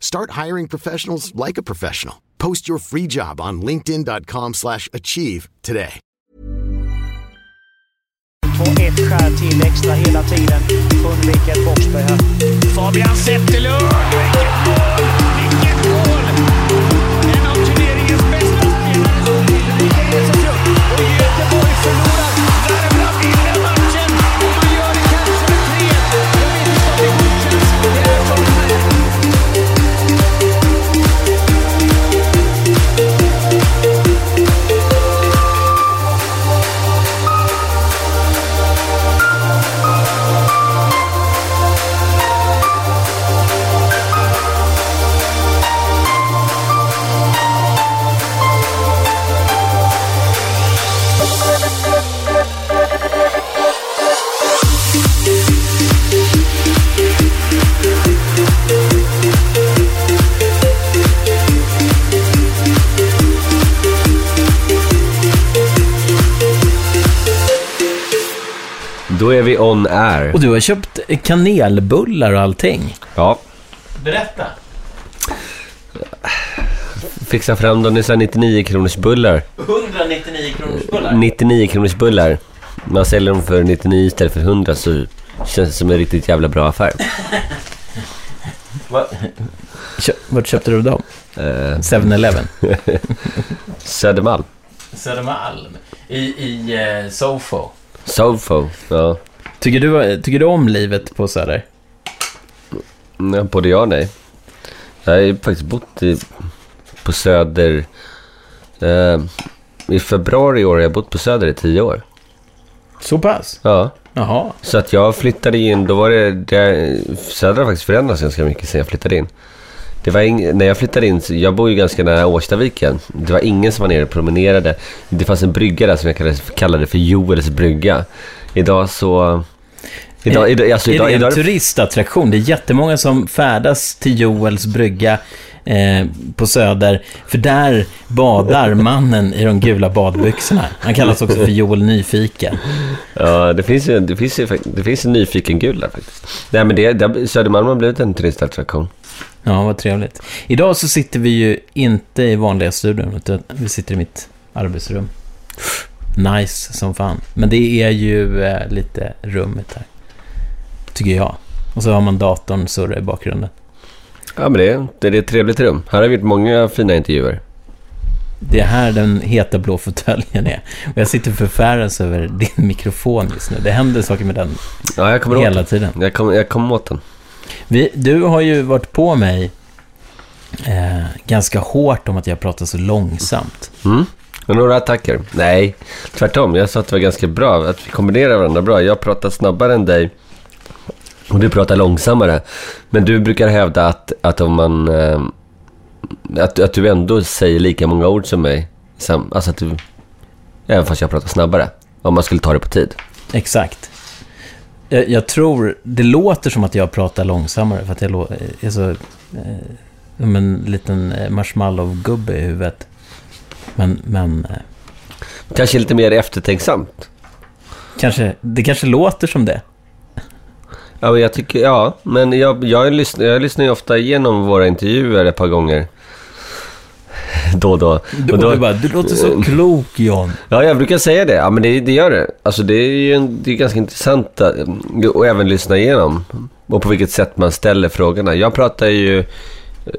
Start hiring professionals like a professional. Post your free job on linkedin.com/achieve slash achieve today. På ett skär till extra hela tiden. Undviker Forsberg här. Fabian Zetterlund! Vilket mål! Vilket mål! En av turneringens bästa spelare som Ulrika reses upp. Och Göteborg förlorar. Då är vi on air. Och du har köpt kanelbullar och allting. Ja, Berätta. fixa fram dem i så här 99 kronors bullar. 199 kronors bullar. 99 kronors bullar. Man säljer dem för 99 istället för 100 så känns det som en riktigt jävla bra affär. Kö- Vart köpte du dem? Eh, 7-Eleven. Södermalm. Södermalm. I, i eh, Sofo. Sofo. Ja. Tycker du, tycker du om livet på Söder? Ja, Både ja och nej. Jag har faktiskt bott i, på Söder. Eh, I februari i år har jag bott på Söder i tio år. Så pass? Ja. Jaha. Så att jag flyttade in, då var det, det Söder har faktiskt förändrats ganska mycket sen jag flyttade in. Det var ing, när jag flyttade in, jag bor ju ganska nära Årstaviken. Det var ingen som var nere och promenerade. Det fanns en brygga där som jag kallade, kallade för Joels brygga. Idag så... Idag, idag, alltså, är idag, det en idag, turistattraktion? Det är jättemånga som färdas till Joels brygga eh, på Söder. För där badar mannen i de gula badbyxorna. Han kallas också för Joel Nyfiken. Ja, det finns ju det finns ju, det finns en nyfiken gul där faktiskt. Nej, men det, det, Södermalm har blivit en turistattraktion. Ja, vad trevligt. Idag så sitter vi ju inte i vanliga studion, utan vi sitter i mitt arbetsrum. Nice som fan. Men det är ju eh, lite rummet här. Tycker jag. Och så har man datorn surra i bakgrunden. Ja, men det, det, är ett trevligt rum. Här har vi gjort många fina intervjuer. Det är här den heta blå fåtöljen är. Och jag sitter förfäras över din mikrofon just nu. Det händer saker med den Ja, jag kommer åt hela den. tiden. Jag kommer jag kom åt den. Vi, du har ju varit på mig eh, ganska hårt om att jag pratar så långsamt. Mm. Och några attacker? Nej, tvärtom. Jag sa att det var ganska bra, att vi kombinerar varandra bra. Jag pratar snabbare än dig och du pratar långsammare. Men du brukar hävda att, att om man... Eh, att, att du ändå säger lika många ord som mig. Sam, alltså att du... Även fast jag pratar snabbare. Om man skulle ta det på tid. Exakt. Jag, jag tror, det låter som att jag pratar långsammare för att jag lå- är så... Eh, som en liten eh, marshmallow-gubbe i huvudet. Men, men eh, Kanske lite mer eftertänksamt. kanske, det kanske låter som det. Ja, men jag tycker... Ja, men jag, jag, lyssnar, jag lyssnar ju ofta igenom våra intervjuer ett par gånger. Då och då. Du, Och då- du bara, du låter så klok John. Ja, jag brukar säga det. Ja, men det, det gör det. Alltså det är ju en, det är ganska intressant att och även lyssna igenom. Och på vilket sätt man ställer frågorna. Jag pratar ju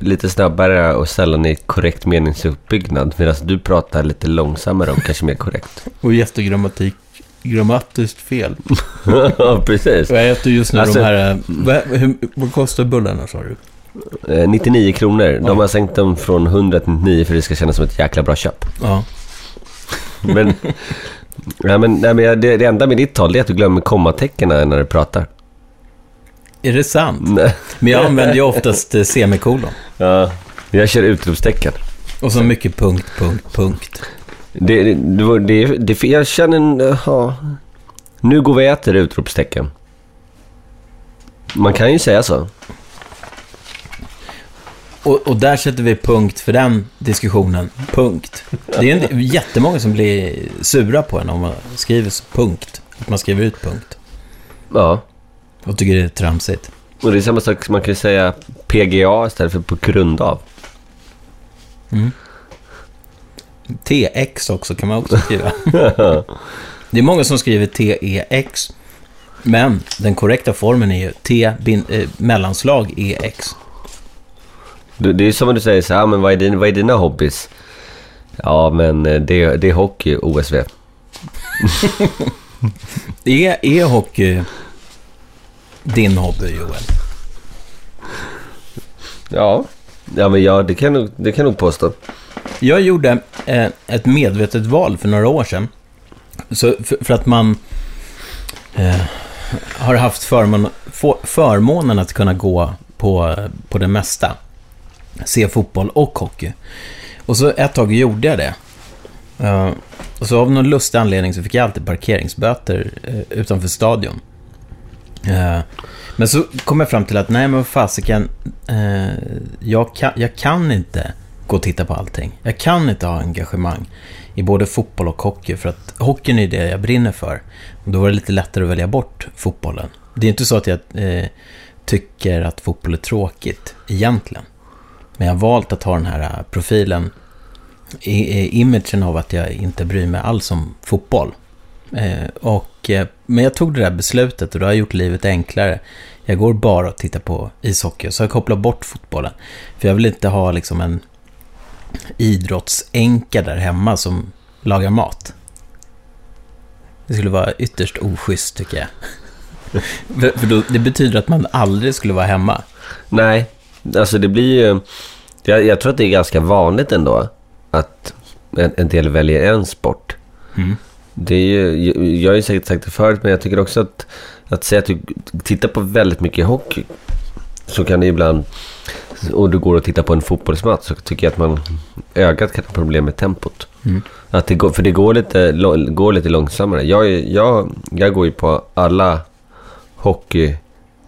lite snabbare och sällan i korrekt meningsuppbyggnad. Medan du pratar lite långsammare och kanske mer korrekt. Och gästogrammatik grammatiskt fel. Ja, precis. Jag äter just nu Alltså- de här... eh, Vad, hur, vad kostar bullarna sa du? Eh, 99 kronor. De har sänkt dem från 100 till 99 för det ska kännas som ett jäkla bra köp. Ja. Men, ja, men, nej, men det, det enda med ditt tal är att du glömmer kommatecken när du pratar. Är det sant? Nej. Men jag använder ju oftast eh, semikolon. Ja, jag kör utropstecken. Och så mycket punkt, punkt, punkt. Det, det, det, det, det, jag känner en... Ja, nu går vi och äter utropstecken. Man kan ju säga så. Och, och där sätter vi punkt för den diskussionen. Punkt. Det är en, jättemånga som blir sura på en om man skriver punkt. Att man skriver ut punkt. Ja. Och tycker det är tramsigt. Och det är samma sak som man kan säga PGA istället för på grund av. TX också kan man också skriva. Det är många som skriver TEX. Men den korrekta formen är ju T bin, eh, mellanslag EX. Det, är som om du säger så här, "Ja, men vad är, din, vad är dina hobbys? Ja, men eh, det, det är hockey, OSV. Är, är hockey din hobby, Joel? Ja, ja men ja, det kan jag det kan jag nog påstå. Jag gjorde eh, ett medvetet val för några år sedan. Så för, för att man eh, har haft förmån, få, förmånen att kunna gå på, på det mesta. Se fotboll och hockey. Och så ett tag gjorde jag det. Uh, och så av någon lustig anledning så fick jag alltid parkeringsböter uh, utanför stadion. Uh, men så kom jag fram till att nej men vad fasiken, jag, kan, jag kan inte gå och titta på allting. Jag kan inte ha engagemang i både fotboll och hockey för att hockeyn är det jag brinner för. Och då var det lite lättare att välja bort fotbollen. Det är inte så att jag tycker att fotboll är tråkigt egentligen. Men jag har valt att ha den här eh, profilen, imagen av att jag inte bryr mig alls om fotboll. Eh, och, eh, men jag tog det där beslutet och det har gjort livet enklare. Jag går bara och tittar på ishockey, så jag kopplar bort fotbollen. För jag vill inte ha liksom en idrottsänka där hemma som lagar mat. Det skulle vara ytterst oschysst tycker jag. för för då, det betyder att man aldrig skulle vara hemma. Nej, alltså det blir ju... Jag, jag tror att det är ganska vanligt ändå att en, en del väljer en sport. Mm. Det är ju, jag, har ju säkert sagt det förut, men jag tycker också att, att säga att du tittar på väldigt mycket hockey så kan det ibland, och du går och tittar på en fotbollsmatch så tycker jag att man, ögat kan ha problem med tempot. Mm. Att det går, för det går lite, går lite långsammare. Jag, jag, jag går ju på alla hockey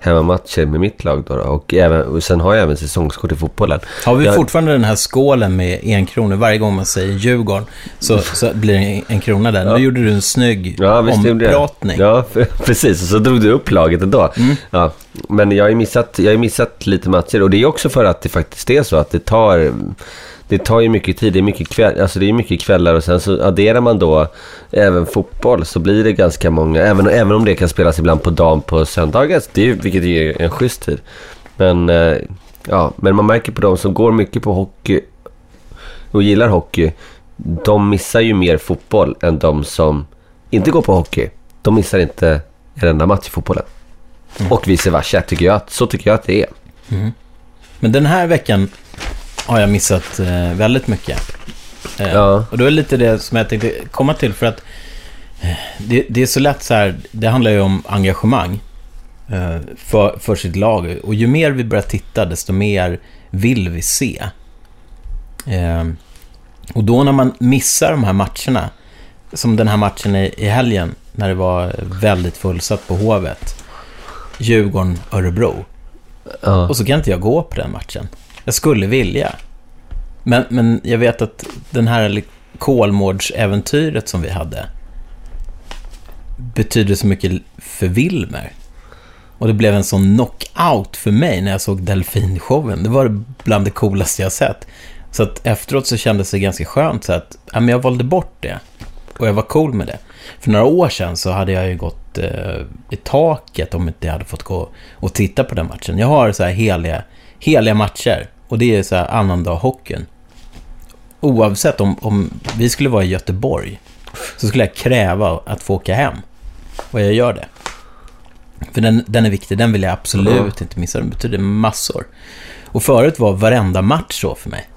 hemmamatcher med mitt lag då, då och, även, och sen har jag även säsongskort i fotbollen. Har vi Jag- fortfarande den här skålen med en krona varje gång man säger Djurgården så, så blir det en, en krona där. Ja. Nu gjorde du en snygg Ja, ompratning. Ja, för, precis. Och så drog du upp laget ändå. Ja, men jag har ju missat, jag har ju missat lite matcher och det är också för att det faktiskt är så att det tar... Det tar ju mycket tid, det är mycket, kväll, alltså det är mycket kvällar och sen så adderar man då även fotboll så blir det ganska många, även, även om det kan spelas ibland på dagen på söndagar, det är, ju- vilket är en schysst tid. Men, eh, ja, men man märker på de som går mycket på hockey och gillar hockey, de missar ju mer fotboll än de som inte går på hockey. De missar inte en enda match i fotbollen. Och vice versa, tycker jag, att- så tycker jag att det är. Men den här veckan har jag missat eh, väldigt mycket. Eh, Ja. Och då är lite det som jag tänkte komma till för att eh, det, det är så lätt så här, det handlar ju om engagemang eh, för, för sitt lag. Och ju mer vi börjar titta, desto mer vill vi se. Eh, och då när man missar de här matcherna, som den här matchen i, i helgen, när det var väldigt fullsatt på Hovet, Djurgården-Örebro. Ja. Och så kan inte jag gå på den matchen. Jag skulle vilja. Men, men jag vet att den här Kolmårdsäventyret som vi hade betyder så mycket för Wilmer. Och det blev en sån knockout för mig när jag såg delfinshowen. Det var bland det coolaste jag sett. Så att efteråt så kändes det ganska skönt så att ja, men jag valde bort det. Och jag var cool med det. För några år sedan så hade jag ju gått eh, i taket om inte jag hade fått gå och titta på den matchen. Jag har så här heliga, heliga matcher och det är så här annandag hockeyn. Oavsett om, om vi skulle vara i Göteborg så skulle jag kräva att få åka hem. Och jag gör det. För den, den är viktig, den vill jag absolut inte missa. Den betyder massor. Och förut var varenda match så för mig.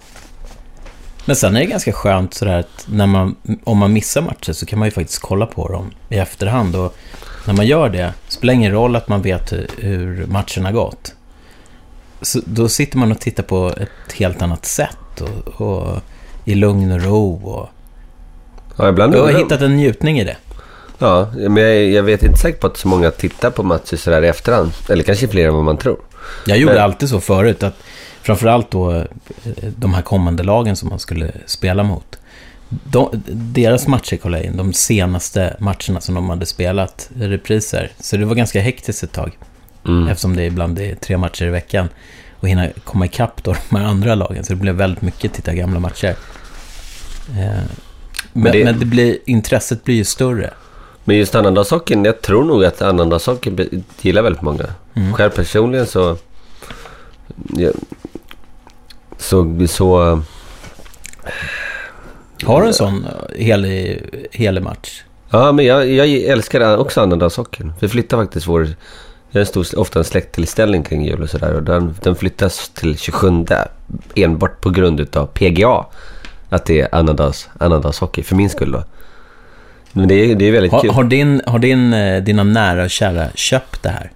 Men sen är det ganska skönt sådär att när man, om man missar matcher så kan man ju faktiskt kolla på dem i efterhand. Och när man gör det, spelar ingen roll att man vet hur, hur matchen har gått. Så då sitter man och tittar på ett helt annat sätt och, och i lugn och ro. Och, Ja, ibland jag har hittat en njutning i det. Ja, men jag, jag vet inte säkert på att så många tittar på matcher sådär i efterhand. Eller kanske fler än vad man tror. Jag gjorde Men- alltid så förut, att framförallt då eh, de här kommande lagen som man skulle spela mot. De, deras matcher kollade jag in, de senaste matcherna som de hade spelat, repriser. Så det var ganska hektiskt ett tag, Mm. eftersom det ibland är tre matcher i veckan. Och hinna komma ikapp då de här andra lagen, så det blev väldigt mycket titta gamla matcher. Eh, men, det- men det blir, intresset blir ju större. Men just annandagshockeyn, jag tror nog att annandagshockeyn gillar väldigt många. Mm. Själv personligen så... Ja, så... så Har du en sån eh, helig, helig match? ja, men jag, jag älskar också annandagshockeyn. Vi flyttar faktiskt vår... Jag har en stor, ofta en släkttillställning kring jul och sådär. Och den, den flyttas till 27 enbart på grund utav PGA. Att det är annandags, annandagshockey, för min skull då. Men det är, det är väldigt Har, kul. har, din, har din, eh, dina nära och kära köpt det här?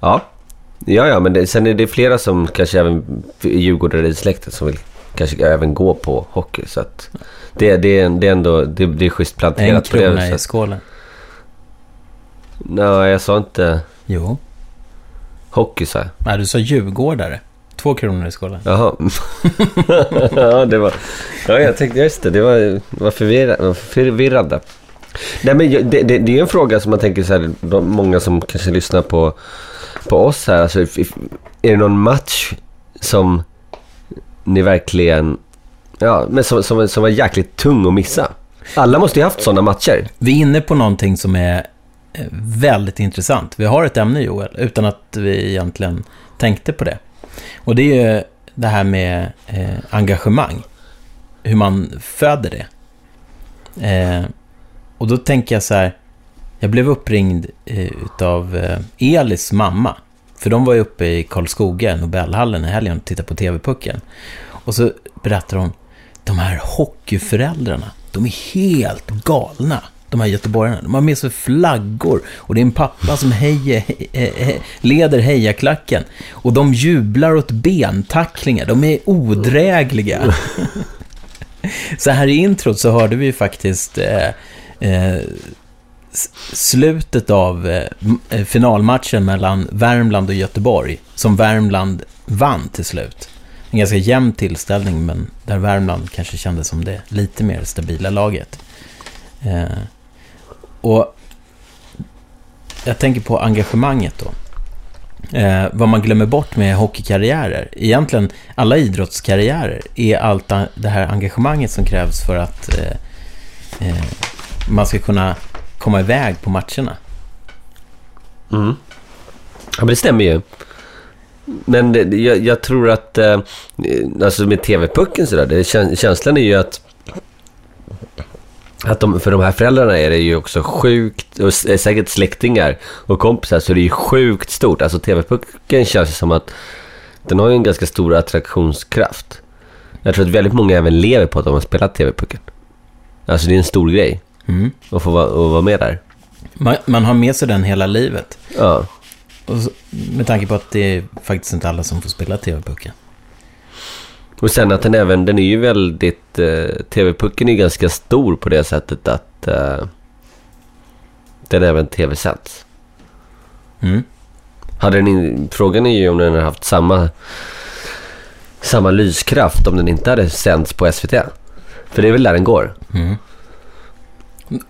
Ja. Ja, ja, men det, sen är det flera som kanske även Djurgårdare i släkten som vill kanske även gå på hockey. Så att det, det, är, det är ändå det, det är schysst En planterat på det krona i skålen. Nej, jag sa inte Jo. hockey sa jag. Nej, du sa djurgårdare. Två kronor i skålen. Jaha. ja, det var... Ja, jag tänkte just det. Det var, var förvirra, förvirrande. Nej, men det, det, det är en fråga som man tänker så här, de, många som kanske lyssnar på, på oss här. Alltså, if- if- är det någon match som ni verkligen... Ja, men som, som, som var jäkligt tung att missa? Alla måste ju haft sådana matcher. Vi är inne på någonting som är väldigt intressant. Vi har ett ämne, Joel, utan att vi egentligen tänkte på det. Och det är ju det här med eh, engagemang. Hur man föder det. Eh, och då tänker jag så här. Jag blev uppringd eh, utav eh, Elis mamma. För de var ju uppe i Karlskoga, Nobelhallen i helgen och tittade på TV-pucken. Och så berättar hon, de här hockeyföräldrarna, de är helt galna. De här göteborgarna. De har med sig flaggor och det är en pappa som heje, he, he, leder hejaklacken. Och de jublar åt bentacklingar. De är odrägliga. så här i introt så hörde vi ju faktiskt eh, eh, slutet av eh, finalmatchen mellan Värmland och Göteborg, som Värmland vann till slut. En ganska jämn tillställning, men där Värmland kanske kändes som det lite mer stabila laget. Eh, och jag tänker på engagemanget då. Eh, vad man glömmer bort med hockeykarriärer, egentligen alla idrottskarriärer, är allt det här engagemanget som krävs för att eh, eh, man ska kunna komma iväg på matcherna. Mm. Ja, men det stämmer ju. Men det, jag, jag tror att, eh, alltså med TV-pucken sådär, känslan är ju att, att de, för de här föräldrarna är det ju också sjukt, och s- säkert släktingar och kompisar, så det är ju sjukt stort. Alltså TV-pucken känns som att den har ju en ganska stor attraktionskraft. Jag tror att väldigt många även lever på att de har spelat TV-pucken. Alltså det är en stor grej Mm. att få vara, att vara med där. Man, man har med sig den hela livet. Ja. Och så, med tanke på att det är faktiskt inte alla som får spela TV-pucken. Och sen att den även, den är ju väldigt, eh, TV-pucken är ganska stor på det sättet att eh, den även tv-sänds. Mm. Hade den in, frågan är ju om den hade haft samma, samma lyskraft om den inte hade sänds på SVT. För det är väl där den går. Mm.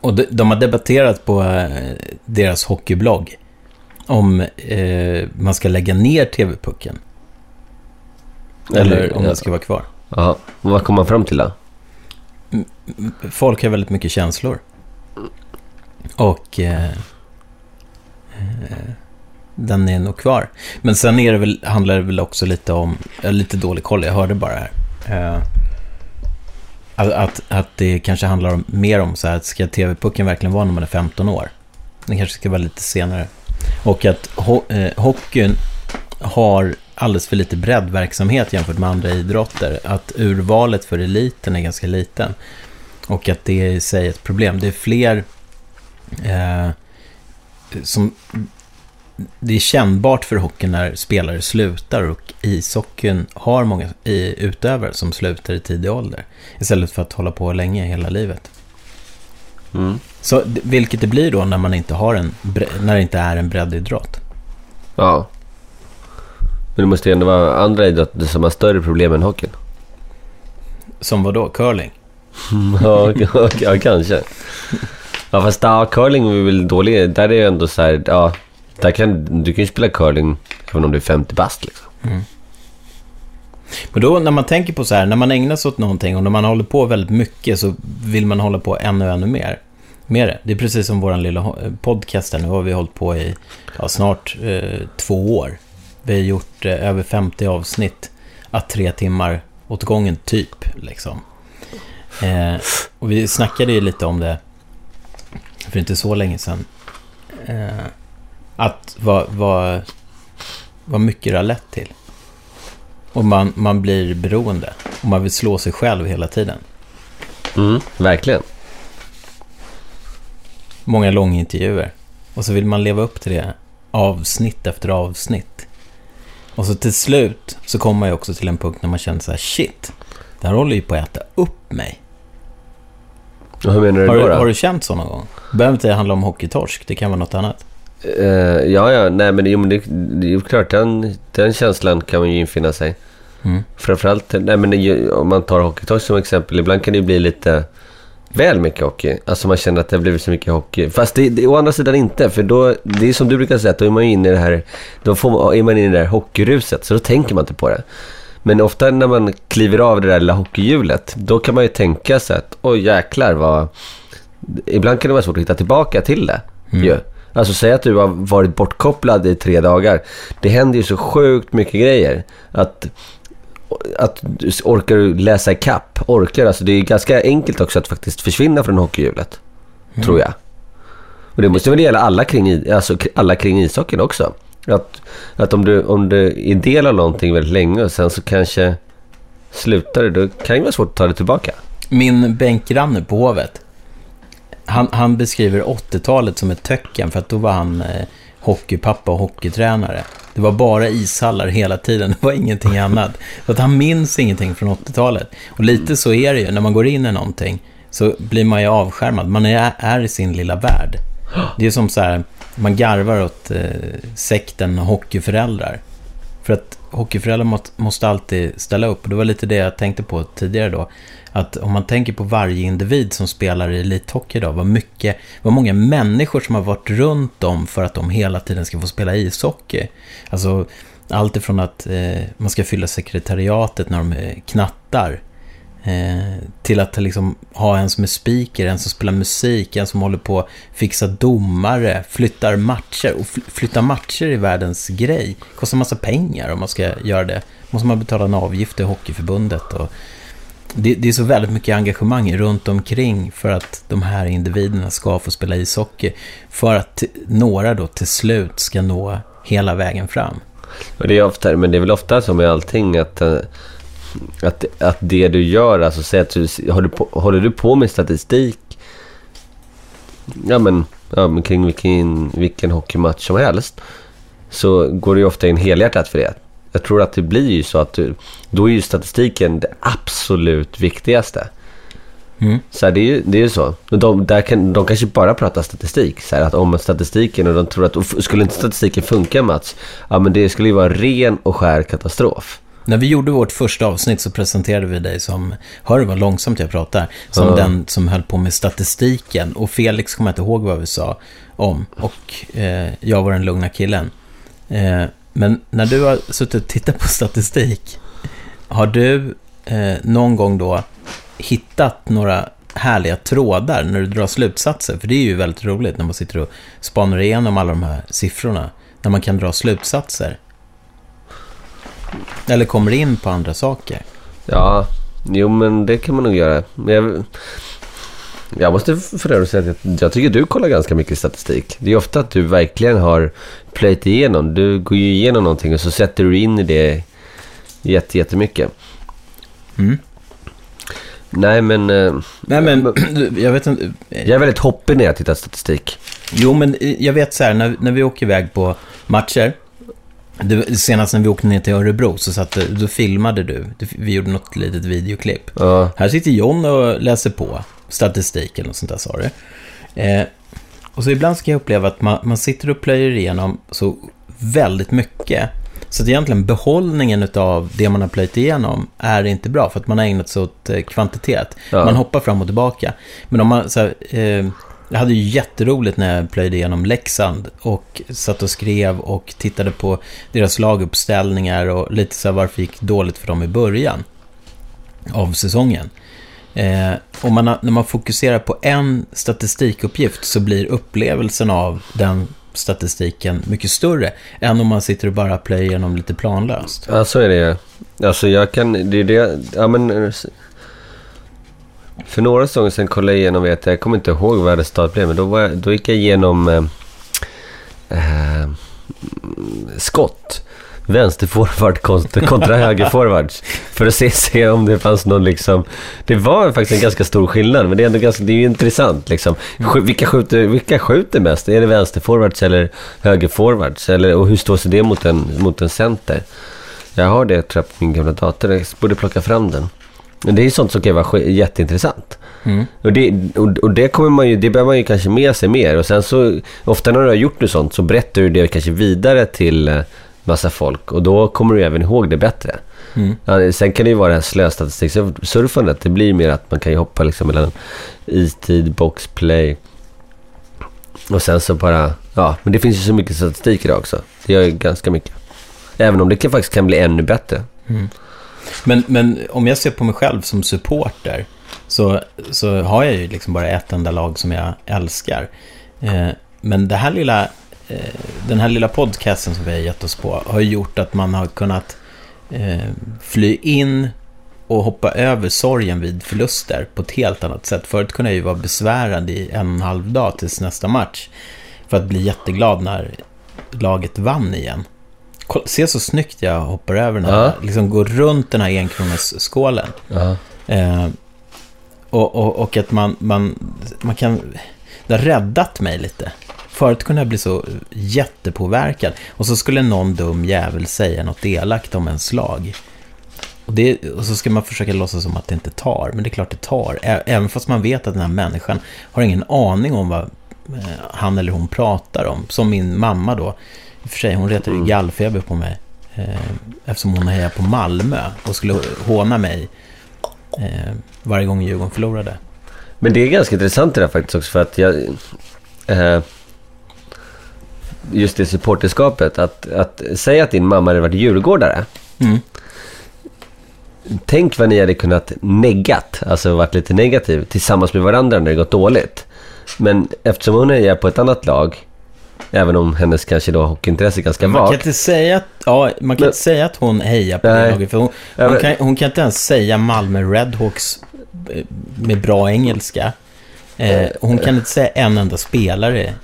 Och de, de har debatterat på eh, deras hockeyblogg om eh, man ska lägga ner TV-pucken. Eller om ja. den ska vara kvar. Ja, vad kom man fram till då? Folk har väldigt mycket känslor. Och eh, eh, den är nog kvar. Men sen är det väl, handlar det väl också lite om, jag har lite dålig koll, jag hörde bara här. Eh, Att, att, det kanske handlar om, mer om så här, ska TV-pucken verkligen vara när man är 15 år? Den kanske ska vara lite senare. Och att ho eh, hockeyn har alldeles för lite breddverksamhet jämfört med andra idrotter. Att urvalet för eliten är ganska liten. Och att det är i sig ett problem. Det är fler eh, som... Det är kännbart för hockeyn när spelare slutar och ishockeyn har många i, utövare som slutar i tidig ålder. Istället för att hålla på länge hela livet. Mm. Så vilket det blir då när man inte har en, när det inte är en breddidrott. Ja. Men det måste ju ändå vara andra idrotter som har större problem än hockeyn. Som vad då? Curling? ja, ja, kanske. Ja, fast ja, curling är väl dålig. Där är det ändå så här, ja. Där kan, du kan ju spela curling även om du är 50 bast liksom. Men då när man tänker på så här, när man ägnar sig åt någonting och när man håller på väldigt mycket så vill man hålla på ännu, ännu mer. Med det. det är precis som vår lilla ho- podcast här, nu har vi hållit på i ja, snart eh, två år. Vi har gjort eh, över 50 avsnitt, att tre timmar åt gången typ. Liksom. Eh, och vi snackade ju lite om det för inte så länge sedan. Eh, att vad, vad, vad mycket det har lett till. Och man, man blir beroende. Och man vill slå sig själv hela tiden. Mm, verkligen. Många långintervjuer. Och så vill man leva upp till det avsnitt efter avsnitt. Och så till slut så kommer man ju också till en punkt när man känner så här, shit, det här håller ju på att äta upp mig. Och hur menar du Har, då? har du känt så någon gång? Det behöver inte handla om hockeytorsk, det kan vara något annat. Eh, ja, ja, nej men, jo, men det, det är klart, den, den känslan kan man ju infinna sig. Mm. Framförallt, nej men om man tar hockeytorsk som exempel, ibland kan det ju bli lite väl mycket hockey. Alltså man känner att det har blivit så mycket hockey. Fast det, det å andra sidan inte, för då, det är som du brukar säga, att då är man inne i det här, då får man, är man inne i det här hockeyruset, så då tänker man inte på det. Men ofta när man kliver av det där lilla hockeyhjulet, då kan man ju tänka sig att oj jäklar vad... Ibland kan det vara svårt att hitta tillbaka till det. Ju. Alltså säg att du har varit bortkopplad i tre dagar. Det händer ju så sjukt mycket grejer. Att, att orkar du läsa ikapp, orkar. Alltså det är ganska enkelt också att faktiskt försvinna från hockeyhjulet. Tror jag. Och det måste väl gälla alla kring, alltså alla kring ishockeyn också. Att, att om, du, om du är del av någonting väldigt länge och sen så kanske slutar det, då kan det vara svårt att ta det tillbaka. Min bänkgranne på Hovet, han, han beskriver 80-talet som ett töcken för att då var han eh, hockeypappa och hockeytränare. Det var bara ishallar hela tiden, det var ingenting annat. Så att han minns ingenting från 80-talet. Och lite så är det ju, när man går in i någonting så blir man ju avskärmad. Man är, är i sin lilla värld. Det är som så här, man garvar åt eh, sekten hockeyföräldrar. För att hockeyföräldrar måste, måste alltid ställa upp. Och det var lite det jag tänkte på tidigare då. Att om man tänker på varje individ som spelar i elithockey idag. Vad, mycket, vad många människor som har varit runt om för att de hela tiden ska få spela ishockey. Alltså allt ifrån att eh, man ska fylla sekretariatet när de eh, knattar. Eh, till att liksom ha en som är speaker, en som spelar musik, en som håller på att fixa domare, flyttar matcher. Och fl- flytta matcher är världens grej. Kostar massa pengar om man ska göra det. Måste man betala en avgift till Hockeyförbundet. Och det, det är så väldigt mycket engagemang runt omkring för att de här individerna ska få spela ishockey. För att några då till slut ska nå hela vägen fram. Och det är ofta, men det är väl ofta så med allting att, eh, att, att det du gör, alltså säg att du, håller, på, håller du på med statistik, ja men, ja, men kring vilken, vilken hockeymatch som helst, så går du ju ofta in helhjärtat för det. Jag tror att det blir ju så att du, då är ju statistiken det absolut viktigaste. Mm. Så här, det är ju det är så. De, där kan, de kanske bara pratar statistik. Så här, att om statistiken och de tror att och skulle inte statistiken funka Mats, ja men det skulle ju vara en ren och skär katastrof. När vi gjorde vårt första avsnitt så presenterade vi dig som, hör du vad långsamt jag pratar, som Ja. den som höll på med statistiken. Och Felix kommer inte ihåg vad vi sa om. Och eh, jag var den lugna killen. Eh, men när du har suttit och tittat på statistik, har du eh, någon gång då hittat några härliga trådar när du drar slutsatser? För det är ju väldigt roligt när man sitter och spanar igenom alla de här siffrorna. När man kan dra slutsatser. Eller kommer in på andra saker. Ja, Jo, men det kan man nog göra. Jag, jag måste för övrigt säga att jag, tycker du kollar ganska mycket statistik. Det är ofta att du verkligen har plöjt igenom. Du går ju igenom någonting och så sätter du in i det jätte, jättemycket. Mm. Nej, men... eh, Nej, men jag vet inte. Jag är väldigt hoppig när jag tittar statistik. Jo, men jag vet så här, när, när vi åker iväg på matcher. Det, senast när vi åkte ner till Örebro så satt, då filmade du. Du- Vi gjorde något litet videoklipp. Ja, Här sitter John och läser på statistik eller något sånt där sa du. Eh, och så ibland ska jag uppleva att man, man sitter och plöjer igenom så väldigt mycket. Så att egentligen behållningen av det man har plöjt igenom är inte bra för att man har ägnat sig åt eh, kvantitet. Ja. Man hoppar fram och tillbaka. Men om man, så här, eh, jag hade ju jätteroligt när jag plöjde igenom Leksand och satt och skrev och tittade på deras laguppställningar och lite så här varför det gick dåligt för dem i början av säsongen. Eh, och man när man fokuserar på en statistikuppgift så blir upplevelsen av den statistiken mycket större än om man sitter och bara plöjer igenom lite planlöst. ja så är det ju. Alltså jag kan... Det är det... Ja, men... För några säsonger sedan kollade jag igenom, vet jag, jag kommer inte ihåg vad resultatet blev, men då, var jag, då gick jag igenom eh, eh, skott. Vänsterforward kontra, högerforwards. För att se, se om det fanns någon liksom... Det var faktiskt en ganska stor skillnad, men det är ändå ganska, det är ju intressant liksom. Sk- Vilka skjuter, vilka skjuter mest? Är det vänsterforwards eller högerforwards? Eller, och hur står sig det mot en, mot en center? Jag har det tror jag, på min gamla dator, jag borde plocka fram den. Men det är ju sånt som kan vara jätteintressant. Mm. Och, det, och, och det, kommer man ju, det behöver man ju kanske med sig mer. Och sen så, ofta när du har gjort något sånt så berättar du det kanske vidare till eh, massa folk. Och då kommer du även ihåg det bättre. Mm. Ja, sen kan det ju vara det här slöstatistiksurfandet. Det blir mer att man kan ju hoppa liksom mellan istid, boxplay. Och sen så bara, ja, men det finns ju så mycket statistik idag också. Det gör ju ganska mycket. Även om det kan, faktiskt kan bli ännu bättre. Men, men om jag ser på mig själv som supporter så, så har jag ju liksom bara ett enda lag som jag älskar. Eh, men det här lilla, den här lilla podcasten som vi har gett oss på har gjort att man har kunnat eh, fly in och hoppa över sorgen vid förluster på ett helt annat sätt. Förut kunde jag ju vara besvärande i en och en halv dag tills nästa match för att bli jätteglad när laget vann igen. Se så snyggt jag hoppar över den här, Ja. liksom går runt den här enkronorsskålen. Ja. Eh, och, och, och att man, man, man kan... Det har räddat mig lite. Förut kunde jag bli så jättepåverkad. Och så skulle någon dum jävel säga något elakt om en slag. Och, det, och så ska man försöka låtsas som att det inte tar. Men det är klart det tar. Även fast man vet att den här människan har ingen aning om vad eh, han eller hon pratar om. Som min mamma då. I och för sig, hon retade ju gallfeber på mig. Eh, eftersom hon hejar på Malmö. Och skulle håna mig eh, varje gång Djurgården förlorade. Men det är ganska intressant det där faktiskt också för att jag... Eh, just det supporterskapet. Att, att säga att din mamma hade varit djurgårdare. Mm. Tänk vad ni hade kunnat neggat, alltså varit lite negativ tillsammans med varandra när det gått dåligt. Men eftersom hon är på ett annat lag, även om hennes kanske då hockeyintresse är ganska Man kan vagt. inte säga att, ja, man kan Men- inte säga att hon hejar på Nej. det laget. För hon, hon, men- kan, hon kan inte ens säga Malmö Redhawks eh, med bra engelska. Eh, hon kan inte säga en enda spelare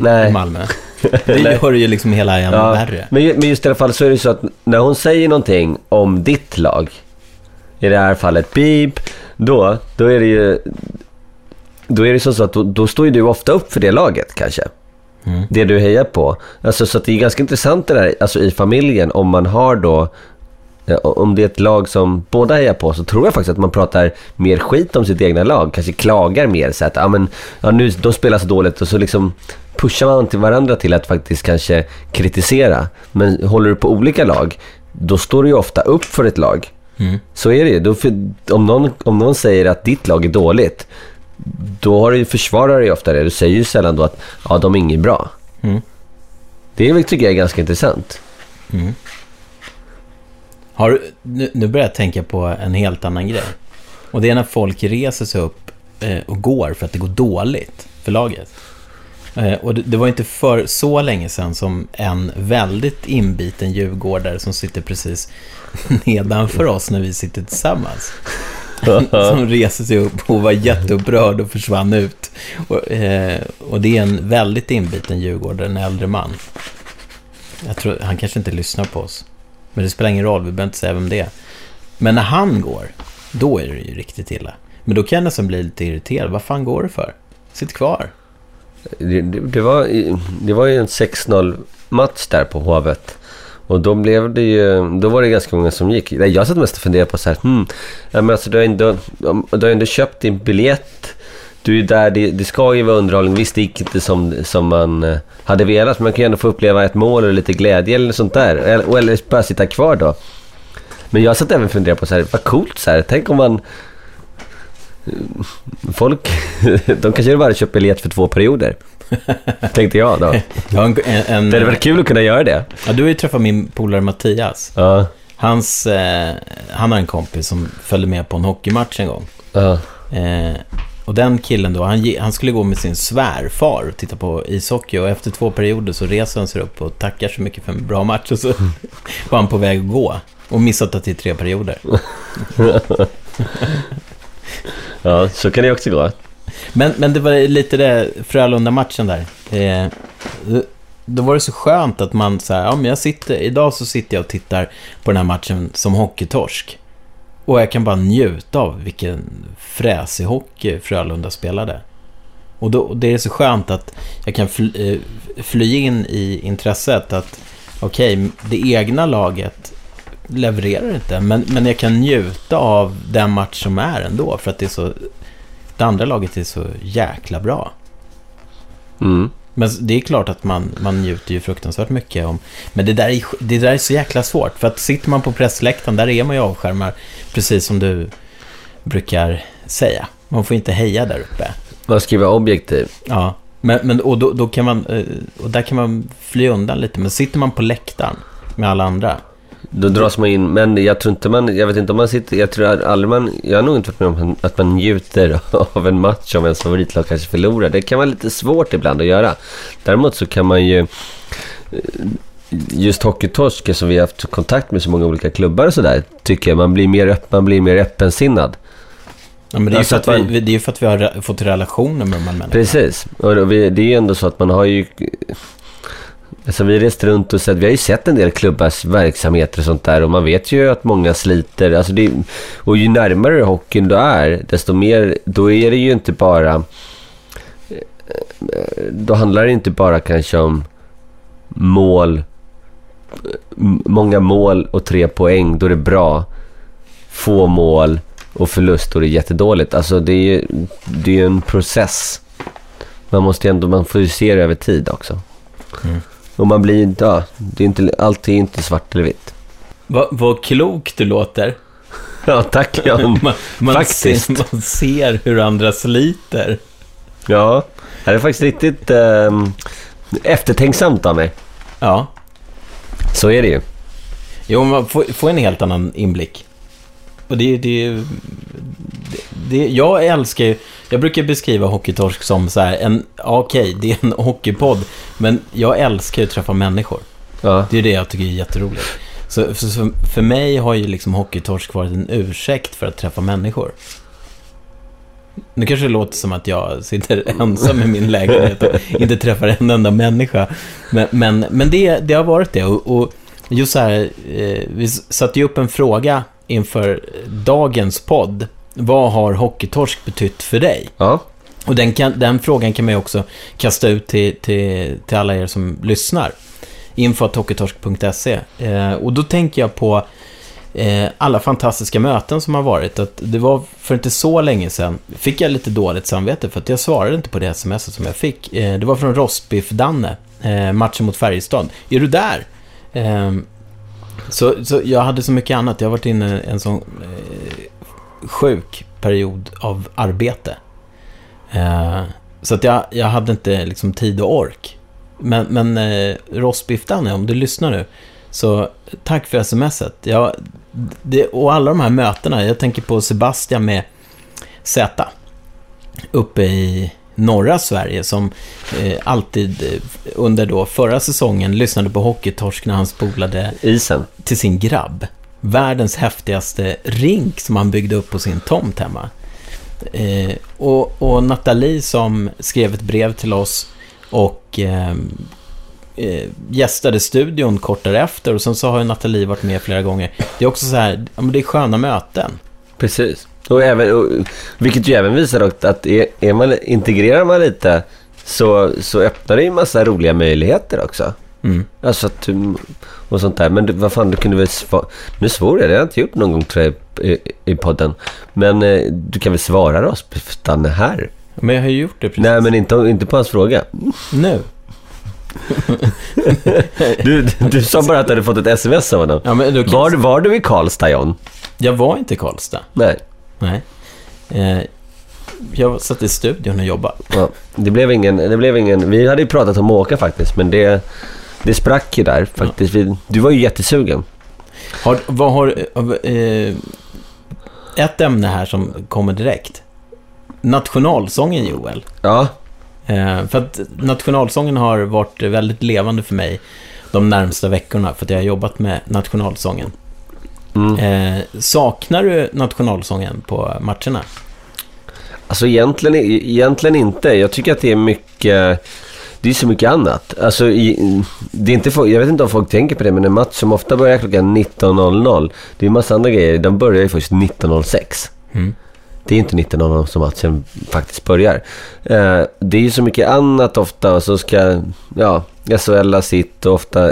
Nej. i Malmö. Det gör det ju liksom hela ännu Ja, värre. men, men just i alla fall så är det så att när hon säger någonting om ditt lag, i det här fallet beep, då, då är det ju... Då är det så att då, då står ju du ofta upp för det laget kanske. Mm. Det du hejar på. Alltså, så att det är ganska intressant det där alltså, i familjen om man har då om det är ett lag som båda hejar på så tror jag faktiskt att man pratar mer skit om sitt egna lag. Kanske klagar mer så att ja, men, ja, nu, de spelar så dåligt och så liksom pushar man till varandra till att faktiskt kanske kritisera. Men håller du på olika lag, då står du ju ofta upp för ett lag. Mm. Så är det ju. Då, om, någon, om någon säger att ditt lag är dåligt, då har du, försvarar du ju ofta det. Du säger ju sällan då att ja, de är inget bra. Mm. Det tycker jag är ganska intressant. Mm. Har, nu, nu börjar jag tänka på en helt annan grej. Och det är när folk reser sig upp eh, och går för att det går dåligt för laget. Eh, och det, det var inte för så länge sedan som en väldigt inbiten djurgårdare som sitter precis nedanför oss när vi sitter tillsammans. som reser sig upp och var jätteupprörd och försvann ut. Och, eh, och det är en väldigt inbiten djurgårdare, en äldre man. Jag tror, han kanske inte lyssnar på oss. Men det spelar ingen roll, vi behöver inte säga vem det är. Men när han går, då är det ju riktigt illa. Men då kan jag nästan bli lite irriterad. Vad fan går det för? Sitt kvar. Det, det, det, var, det var ju en 6-0 match där på Hovet. Och då blev det ju, då var det ganska många som gick. Nej, Jag satt mest och funderade på så här, hmm, ja, men alltså du har ändå, du har ändå köpt din biljett. Du är där, det, det ska ju vara underhållning. Visst, det gick inte som, som man eh, hade velat, men man kan ju ändå få uppleva ett mål och lite glädje eller sånt där. Eller, eller bara sitta kvar då. Men jag satt även och funderade på så här, vad coolt så här. Tänk om man... Folk, de kanske bara köper biljett för två perioder. Tänkte jag då. En, en, en, Det hade varit kul att kunna göra det. Ja, du har ju träffat min polare Mattias. Ja. Hans, eh, han har en kompis som följde med på en hockeymatch en gång. ja. Eh, och den killen då, han, han skulle gå med sin svärfar och titta på ishockey. Och efter två perioder så reser han sig upp och tackar så mycket för en bra match. Och så var han på väg att gå. Och missat att det är tre perioder. ja, så kan det också gå. Men, men det var lite det, Frölunda-matchen där. Eh, då var det så skönt att man så här, ja men jag sitter, idag så sitter jag och tittar på den här matchen som hockeytorsk. Och jag kan bara njuta av vilken fräsig hockey Frölunda spelade. Och då, det är så skönt att jag kan fly, eh, fly in i intresset att okej, det egna laget levererar inte, men, men jag kan njuta av den match som är ändå, för att det är så det andra laget är så jäkla bra. Mm. Men det är klart att man, man njuter ju fruktansvärt mycket om... Men det där, är, det där är så jäkla svårt. För att sitter man på pressläktaren, där är man ju avskärmar. Precis som du brukar säga. Man får inte heja där uppe. Man ska vara objektiv. Ja. Men, men, och, då, då kan man, eh, och där kan man fly undan lite. Men sitter man på läktaren med alla andra. Då dras man in, men jag tror inte man, jag vet inte om man sitter, jag tror aldrig man, jag har nog inte varit med om att man njuter av en match om ens favoritlag kanske förlorar. Det kan vara lite svårt ibland att göra. Däremot så kan man ju, eh, just hockeytorsk som vi har haft kontakt med så många olika klubbar och sådär, tycker jag man blir mer, öpp, man blir mer öppensinnad. Ja, men det är ju för, att vi, det är för att vi har fått relationer med de här människorna. Precis, och vi, det är ju ändå så att man har ju... Alltså vi har rest runt och sett, vi har ju sett en del klubbars verksamheter och sånt där och man vet ju att många sliter. Alltså det, och ju närmare hockeyn du är, desto mer, då är det ju inte bara... Då handlar det inte bara kanske om mål, många mål och tre poäng, då är det bra. Få mål och förlust, då är det jättedåligt. Alltså det är ju det är en process. Man måste ju ändå, man får ju se det över tid också. Mm. Och man blir inte, ja, det är inte, allt är inte svart eller vitt. Vad, vad klok du låter. Ja, tack Jan. Man, man, Faktiskt. Ser, man ser hur andra sliter. Ja, det är faktiskt riktigt eh, eftertänksamt av mig. Ja. Så är det ju. Jo, man får, får en helt annan inblick. Och det, det, det, Jag älskar ju... Jag brukar beskriva Hockeytorsk som så här, en... Okej, det är en hockeypodd, men jag älskar ju att träffa människor. Ja, Det är det jag tycker är jätteroligt. Så, så, så för mig har ju liksom Hockeytorsk varit en ursäkt för att träffa människor. Nu kanske det låter som att jag sitter ensam i min lägenhet och inte träffar en enda människa. Men, men, men det, det har varit det. Och, och just så här, eh, vi satte ju upp en fråga inför dagens podd. Vad har Hockeytorsk betytt för dig? ja. Och den, kan, den frågan kan man ju också kasta ut till, till, till alla er som lyssnar. Info.hockeytorsk.se. Eh, och då tänker jag på eh, alla fantastiska möten som har varit. Att det var för inte så länge sedan, fick jag lite dåligt samvete för att jag svarade inte på det sms som jag fick. Eh, det var från Rosbiff-Danne, eh, matchen mot Färjestad. Är du där? Så, så jag hade så mycket annat. Jag har varit inne i en sån eh, sjuk period av arbete. Eh, så att jag, jag hade inte liksom tid och ork. Men, men eh, Rosbiff Danne, om du lyssnar nu, så tack för smset. Jag, det, och alla de här mötena, jag tänker på Sebastian med Z, uppe i norra Sverige, som eh, alltid eh, under då förra säsongen lyssnade på Hockeytorsk när han spolade Isen. till sin grabb. världens häftigaste rink som han byggde upp på sin tomt hemma. Eh, och, och Nathalie som skrev ett brev till oss och eh, eh, gästade studion kort därefter och sen så har ju Nathalie varit med flera gånger. Det är också så här, ja, men det är sköna möten. Precis. Och även, och, vilket ju även visar att, att är, är man, integrerar man lite så, så öppnar det ju en massa roliga möjligheter också. Mm. Alltså att, du- och sånt där. Men du, vad fan, du kunde väl svara... Nu svor jag, det har jag inte gjort någon gång tror jag i, i podden. Men eh, du kan väl svara då, stanna här. Men jag har ju gjort det precis. Nej, men inte, inte på hans fråga. Nu. Du, du sa bara att du hade fått ett sms av honom. Ja, Var, var du i Karlstad, John? Jag var inte i Karlstad. Nej. Nej. Eh, jag satt i studion och jobbade. Ja, det, blev ingen, det blev ingen... Vi hade ju pratat om att åka faktiskt, men det, det sprack ju där faktiskt. Vi, du var ju jättesugen. Har, vad har... Eh, ett ämne här som kommer direkt. Nationalsången, Joel. Ja, Eh, för att nationalsången har varit väldigt levande för mig de närmsta veckorna, för att jag har jobbat med nationalsången. Mm. Eh, saknar du nationalsången på matcherna? Alltså egentligen, egentligen inte. Jag tycker att det är mycket... Det är så mycket annat. Alltså, i, det är inte, jag vet inte om folk tänker på det, men en match som ofta börjar klockan 19.00. Det är en massa andra grejer. Den börjar ju först 19.06. Mm. Det är inte 19.00 som matchen faktiskt börjar. Eh, det är ju så mycket annat ofta. Och så ska ja, SHL ha sitt och ofta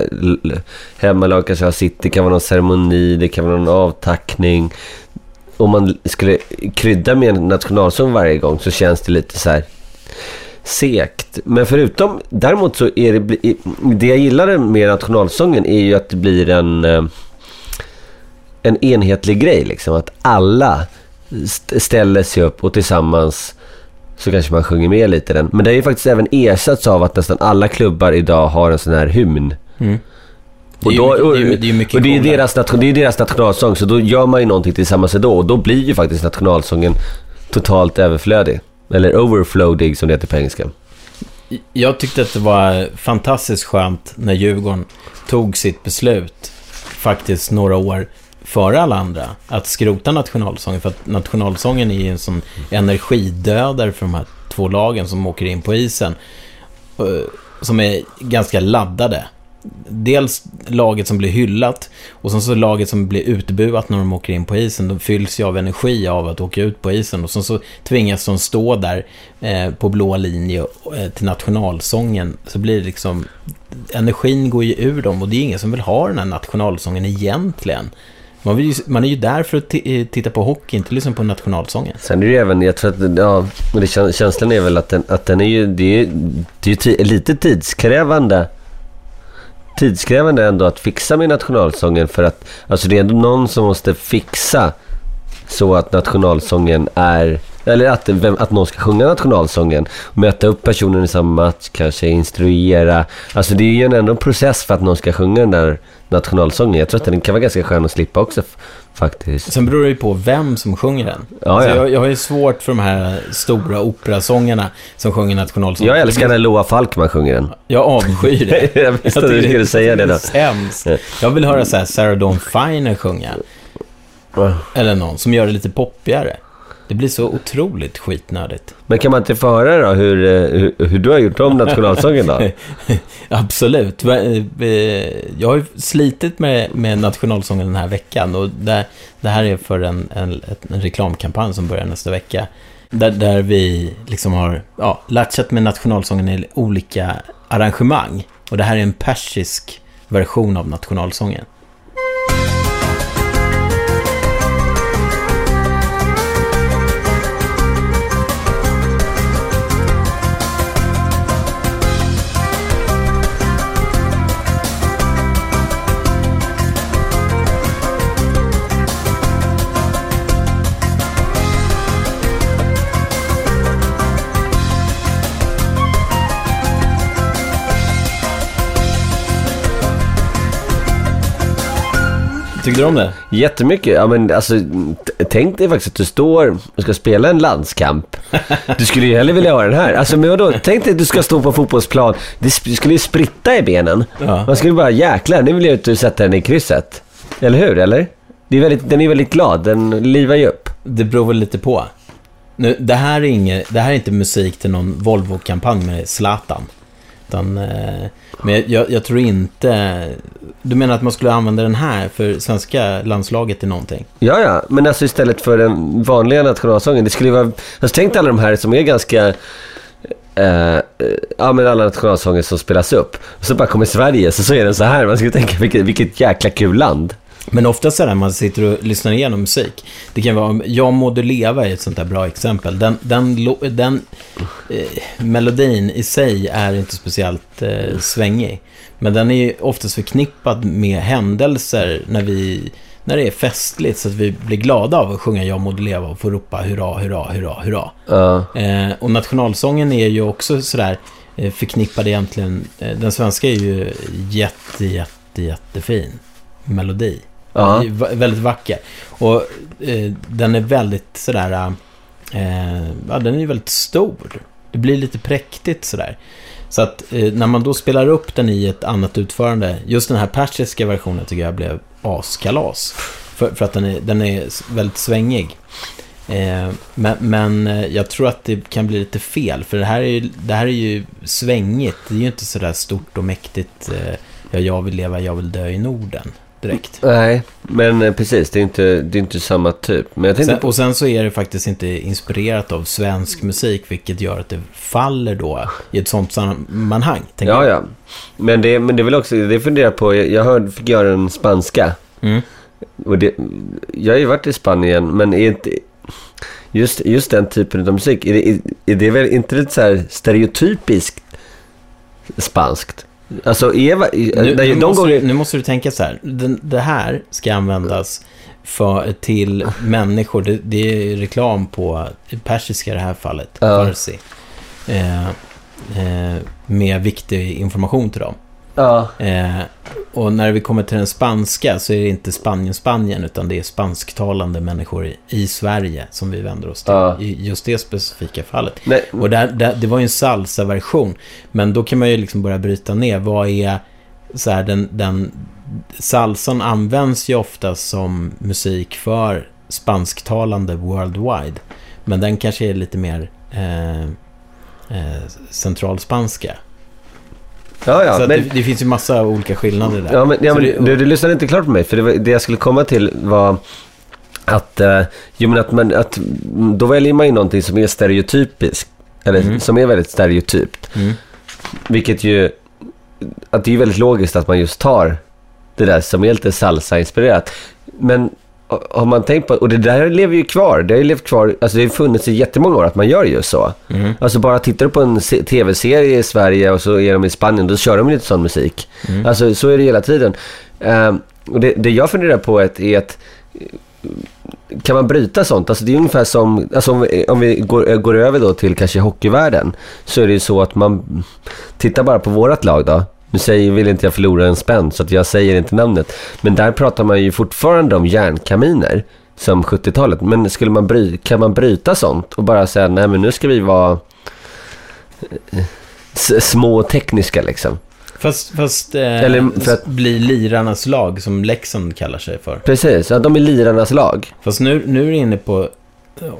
hemmalag kanske ha sitt. Det kan vara någon ceremoni, det kan vara någon avtackning. Om man skulle krydda med en nationalsång varje gång så känns det lite så här sekt. Men förutom, däremot så är det, det jag gillar med nationalsången är ju att det blir en, eh, en enhetlig grej liksom. Att alla ställer sig upp och tillsammans så kanske man sjunger med lite i den. Men det är ju faktiskt även ersatts av att nästan alla klubbar idag har en sån här hymn. Mm. Det är Och ju då, mycket- och, det är och det är deras, nation, det är ju deras nationalsång, så då gör man ju någonting tillsammans då. Och då blir ju faktiskt nationalsången totalt överflödig. Eller overflowdig som det heter på engelska. Jag tyckte att det var fantastiskt skönt när Djurgården tog sitt beslut, faktiskt några år före alla andra, att skrota nationalsången. För att nationalsången är ju en sån energidödare för de här två lagen som åker in på isen. Eh, som är ganska laddade. Dels laget som blir hyllat och sen så laget som blir utbuat när de åker in på isen. De fylls ju av energi av att åka ut på isen och sen så tvingas de stå där eh, på blå linje eh, till nationalsången. Så blir det liksom, energin går ju ur dem och det är ingen som vill ha den här nationalsången egentligen. Man, vill ju, man är ju där för att eh, titta på hockey, inte liksom på nationalsången. Sen är det ju även, jag tror att, ja, men det, känslan är väl att den, att den är ju, det är, det är ju lite tidskrävande. Tidskrävande ändå att fixa med nationalsången för att, alltså det är ändå någon som måste fixa så att nationalsången är, eller att, vem, att någon ska sjunga nationalsången. Möta upp personen i samma match, kanske instruera. Alltså det är ju ändå en process för att någon ska sjunga den där nationalsången. Jag tror att den kan vara ganska skön att slippa också faktiskt. Sen beror det ju på vem som sjunger den. Ja, alltså ja. jag, jag har ju svårt för de här stora operasångerna som sjunger nationalsången. Jag älskar när Loa Falkman sjunger den. Jag avskyr det. Jag visste att du skulle säga det då. Jag vill höra så här Sarah Dawn Finer sjunga. Eller någon som gör det lite poppigare. Det blir så otroligt skitnödigt. Men kan man inte få höra då hur, eh, hur, hur du har gjort om nationalsången då? Absolut. Eh, Jag har ju slitit med, med nationalsången den här veckan och det, det här är för en, en, en reklamkampanj som börjar nästa vecka. Där, där vi liksom har ja, latchat med nationalsången i olika arrangemang. Och det här är en persisk version av nationalsången. Tyckte du om det? Jättemycket. Ja, men alltså, t- tänk dig faktiskt att du står och ska spela en landskamp. Du skulle ju hellre vilja ha den här. Alltså, men vadå? Tänk dig att du ska stå på fotbollsplan. Det sp- skulle ju spritta i benen. Ja. Man skulle bara, jäklar, nu vill jag ut och sätta den i krysset. Eller hur? Eller? Det är väldigt, den är väldigt glad, den livar ju upp. Det beror väl lite på. Nu, det, här är inget, det här är inte musik till någon Volvo-kampanj med Zlatan. Utan, eh, men jag, jag tror inte... Du menar att man skulle använda den här för svenska landslaget till någonting? Ja, ja, men alltså istället för den vanliga nationalsången. Det skulle vara... Alltså tänk dig alla de här som är ganska... Eh, eh, ja men alla nationalsånger som spelas upp. Och så bara kommer Sverige, så, så är den så här. Man skulle tänka vilket, vilket jäkla kul land. Men ofta så när man sitter och lyssnar igenom musik. Det kan vara, Jag må du leva är ett sånt där bra exempel. Den, den, den eh, melodin i sig är inte speciellt eh, svängig. Men den är ju oftast förknippad med händelser när vi när det är festligt så att vi blir glada av att sjunga Jag må du leva och få ropa hurra, hurra, hurra, hurra. Ja, Eh, och nationalsången är ju också sådär eh, förknippad egentligen. Eh, den svenska är ju jätte, jätte, jättefin melodi. Ja. Väldigt vacker. Och eh, den är väldigt sådär, eh, ja den är väldigt stor. Det blir lite präktigt sådär. Så att eh, när man då spelar upp den i ett annat utförande, just den här persiska versionen tycker jag blev askalas. För, för att den är, den är väldigt svängig. Eh, men, men eh, jag tror att det kan bli lite fel, för det här är ju, det här är ju svängigt. Det är ju inte sådär stort och mäktigt, eh, ja, jag vill leva, jag vill dö i Norden, direkt. nej, men eh, precis. Det är inte, det är inte samma typ. Tänkte Sen, och sen så är det faktiskt inte inspirerat av svensk musik, vilket gör att det faller då i ett sånt sammanhang. Ja, jag. ja. Men det, men det är väl också, det funderar på, jag, hörde, fick göra en spanska. Mm. Och det, jag har ju varit i Spanien, men är inte, just, just den typen av musik, är det, är, är det väl inte lite så här stereotypiskt spanskt? Alltså, Eva, Nu, nej, nu, de måste gånger... du, nu måste du tänka så här. Den, det här ska användas för, till människor. Det, det är reklam på persiska i det här fallet. Ja. Farsi. Eh, eh, med viktig information till dem. Ja, Eh, och när vi kommer till den spanska så är det inte Spanien-Spanien utan det är spansktalande människor i, i Sverige som vi vänder oss till. Ja. I just det specifika fallet. nej, Och där, där, det var ju en salsa-version. Men då kan man ju liksom börja bryta ner. Vad är så här, den, den... Salsan används ju ofta som musik för spansktalande worldwide. Men den kanske är lite mer eh, eh, centralspanska. Ja, ja. så men, det, det finns ju massa olika skillnader där. Ja, men, ja, men du, du lyssnade inte klart på mig, för det, var, det jag skulle komma till var att, eh, jo, men att, man, att då väljer man ju någonting som är stereotypiskt, eller Mm. som är väldigt stereotypt. Mm. Vilket ju, att det är väldigt logiskt att man just tar det där som är lite salsa-inspirerat. Men har man tänkt på, och det där lever ju kvar, det har ju levt kvar, alltså det har funnits i jättemånga år att man gör just så. Mm. Alltså bara tittar du på en se- tv-serie i Sverige och så är de i Spanien, då kör de lite sån musik. Mm. Alltså så är det hela tiden. Ehm, och det, det jag funderar på är, att- kan man bryta sånt? Alltså det är ungefär som, alltså om vi, om vi går, går över då till kanske hockeyvärlden, så är det ju så att man tittar bara på vårat lag då. Nu säger, vill inte jag förlora en spänn, så att jag säger inte namnet. Men där pratar man ju fortfarande om järnkaminer, som 70-talet. Men skulle man bry, kan man bryta sånt och bara säga, nej men nu ska vi vara eh, små och tekniska liksom. Fast, fast eh, Eller för att- bli lirarnas lag som Leksand kallar sig för. Precis, ja, de är lirarnas lag. Fast nu, nu är du inne på,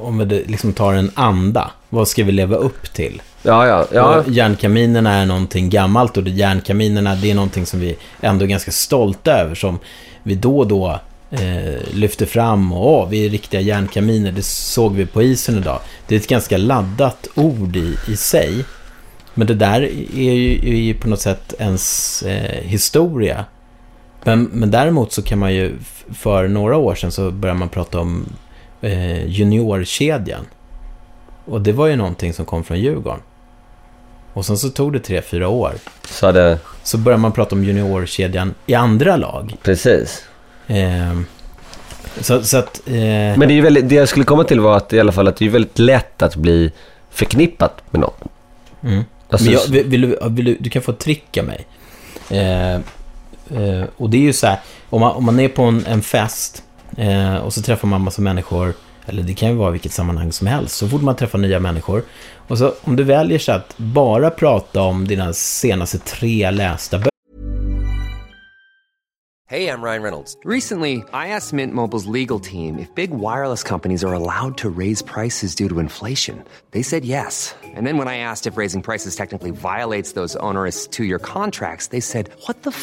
om vi liksom tar en anda, vad ska vi leva upp till? Ja, ja, ja. Järnkaminerna är någonting gammalt och järnkaminerna det är någonting som vi ändå är ganska stolta över som vi då och då eh, lyfter fram och åh, vi är riktiga järnkaminer, det såg vi på isen idag. Det är ett ganska laddat ord i, i sig. Men det där är ju, är ju på något sätt ens eh, historia. Men, men däremot så kan man ju, för några år sedan så började man prata om eh, juniorkedjan. Och det var ju någonting som kom från Djurgården. Och sen så tog det tre, fyra år. Så hade, Så började man prata om juniorkedjan i andra lag. precis. Ehm, så, så att... Eh, Men det, är ju väldigt, det jag skulle komma till var att i alla fall att det är väldigt lätt att bli förknippat med något. mm. Alltså, Men jag, vill, vill, du, vill du, kan få ett trick av mig. Eh, eh, och det är ju så här, om man, om man är på en, en fest eh, och så träffar man massa människor, eller det kan ju vara vilket sammanhang som helst, så fort man träffar nya människor. Och så om du väljer så att bara prata om dina senaste tre lästa böcker, Hey, I'm Ryan Reynolds. Recently, I asked Mint Mobile's legal team if big wireless companies are allowed to raise prices due to inflation. They said yes. And then when I asked if raising prices technically violates those onerous two year contracts, they said, What the f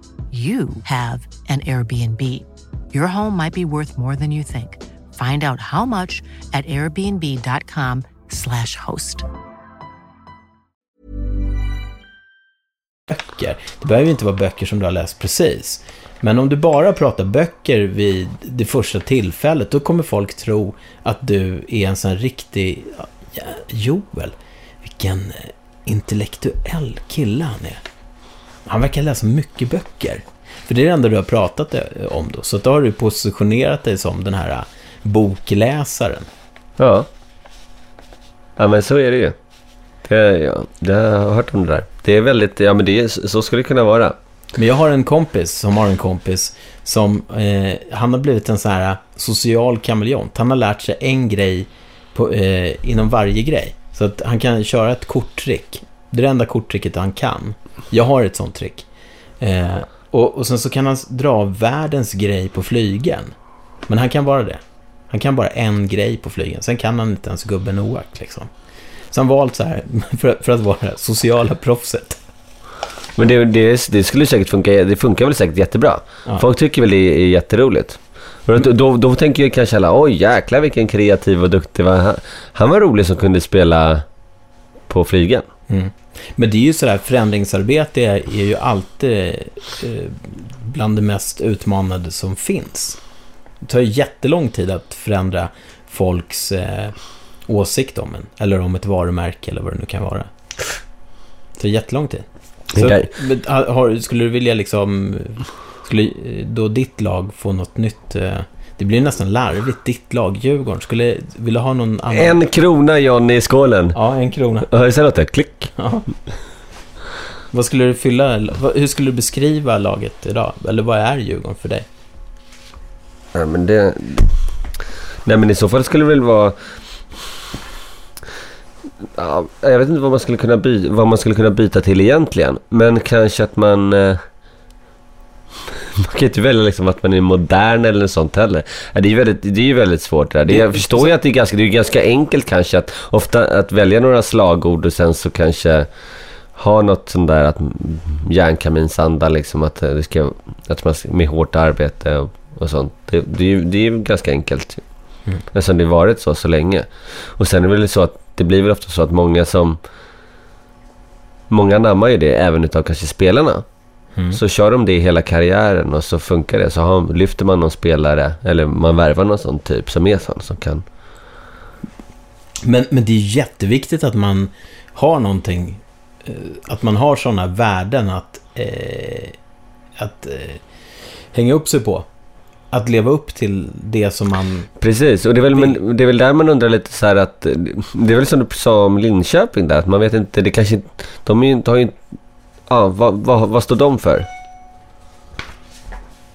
you have an Airbnb. Your home might be worth more than you think. Find out how much at airbnb.com/slash host. böcker. Det behöver inte vara böcker som du har läst precis. Men om du bara pratar böcker vid det första tillfället, då kommer folk tro att du är en sån riktig... Ja, Joel, vilken eh, intellektuell kille han är. Han verkar läsa mycket böcker. För det är det enda du har pratat eh, om då. Så då har du positionerat dig som den här eh, bokläsaren. Ja. Ja, men så är det ju. Det, ja, det har jag hört om det där. Det är väldigt, ja men det är, så skulle det kunna vara. Men jag har en kompis som har en kompis som, eh, han har blivit en sån här social kameleont. Han har lärt sig en grej på, eh, inom varje grej. Så att han kan köra ett korttrick. Det är det enda korttricket han kan. Jag har ett sånt trick. Eh, och, och sen så kan han dra världens grej på flygen. Men han kan bara det. Han kan bara en grej på flygen. Sen kan han inte ens gubben Noak liksom. Så han valt så här, för, för att vara det sociala proffset. Men det, det, det skulle säkert funka, det funkar väl säkert jättebra. Ja. Folk tycker väl det är jätteroligt. Då, då, då tänker jag kanske alla, oj jäklar vilken kreativ och duktig var han. Han var rolig som kunde spela på flygen. Mm. Men det är ju sådär, förändringsarbete är, ju alltid eh, bland det mest utmanande som finns. Det tar ju jättelång tid att förändra folks eh, åsikt om en, eller om ett varumärke eller vad det nu kan vara. Det tar jättelång tid. Så, har- skulle du vilja liksom, skulle eh, då ditt lag få något nytt? Det blir nästan larvigt, ditt lag, Djurgården, skulle, vill du ha någon annan? En krona Johnny i skålen. Ja, en krona. Har du något? Klick. Ja. Vad skulle du fylla, hur skulle du beskriva laget idag? Eller vad är Djurgården för dig? Ja, men det... Nej men i så fall skulle det väl vara... Ja, jag vet inte vad man, skulle kunna by... vad man skulle kunna byta till egentligen. Men kanske att man... eh, Man kan inte välja liksom att man är modern eller något sånt heller. Det är ju väldigt, det är väldigt svårt det där. Det, jag förstår ju att det är ganska, det är ganska enkelt kanske att ofta att välja några slagord och sen så kanske ha något sånt där att järnkaminsanda liksom att det ska, att man med hårt arbete och, och sånt. Det, det, är ju, det är ju ganska enkelt. Mm. Eftersom det har varit så så länge. Och sen är det väl så att det blir väl ofta så att många som Många nammar ju det även utav kanske spelarna. Mm. Så kör de det hela karriären och så funkar det. Så har, lyfter man någon spelare eller man värvar någon sån typ som är sån som kan. Men, men det är jätteviktigt att man har någonting, eh, att man har sådana värden att, eh, att eh, hänga upp sig på. Att leva upp till det som man... Precis, och det är, väl, men, det är väl där man undrar lite så här att Det är väl som du sa om Linköping där, att man vet inte, det kanske inte- De är ju inte, har ju Ja, vad, vad, vad står de för?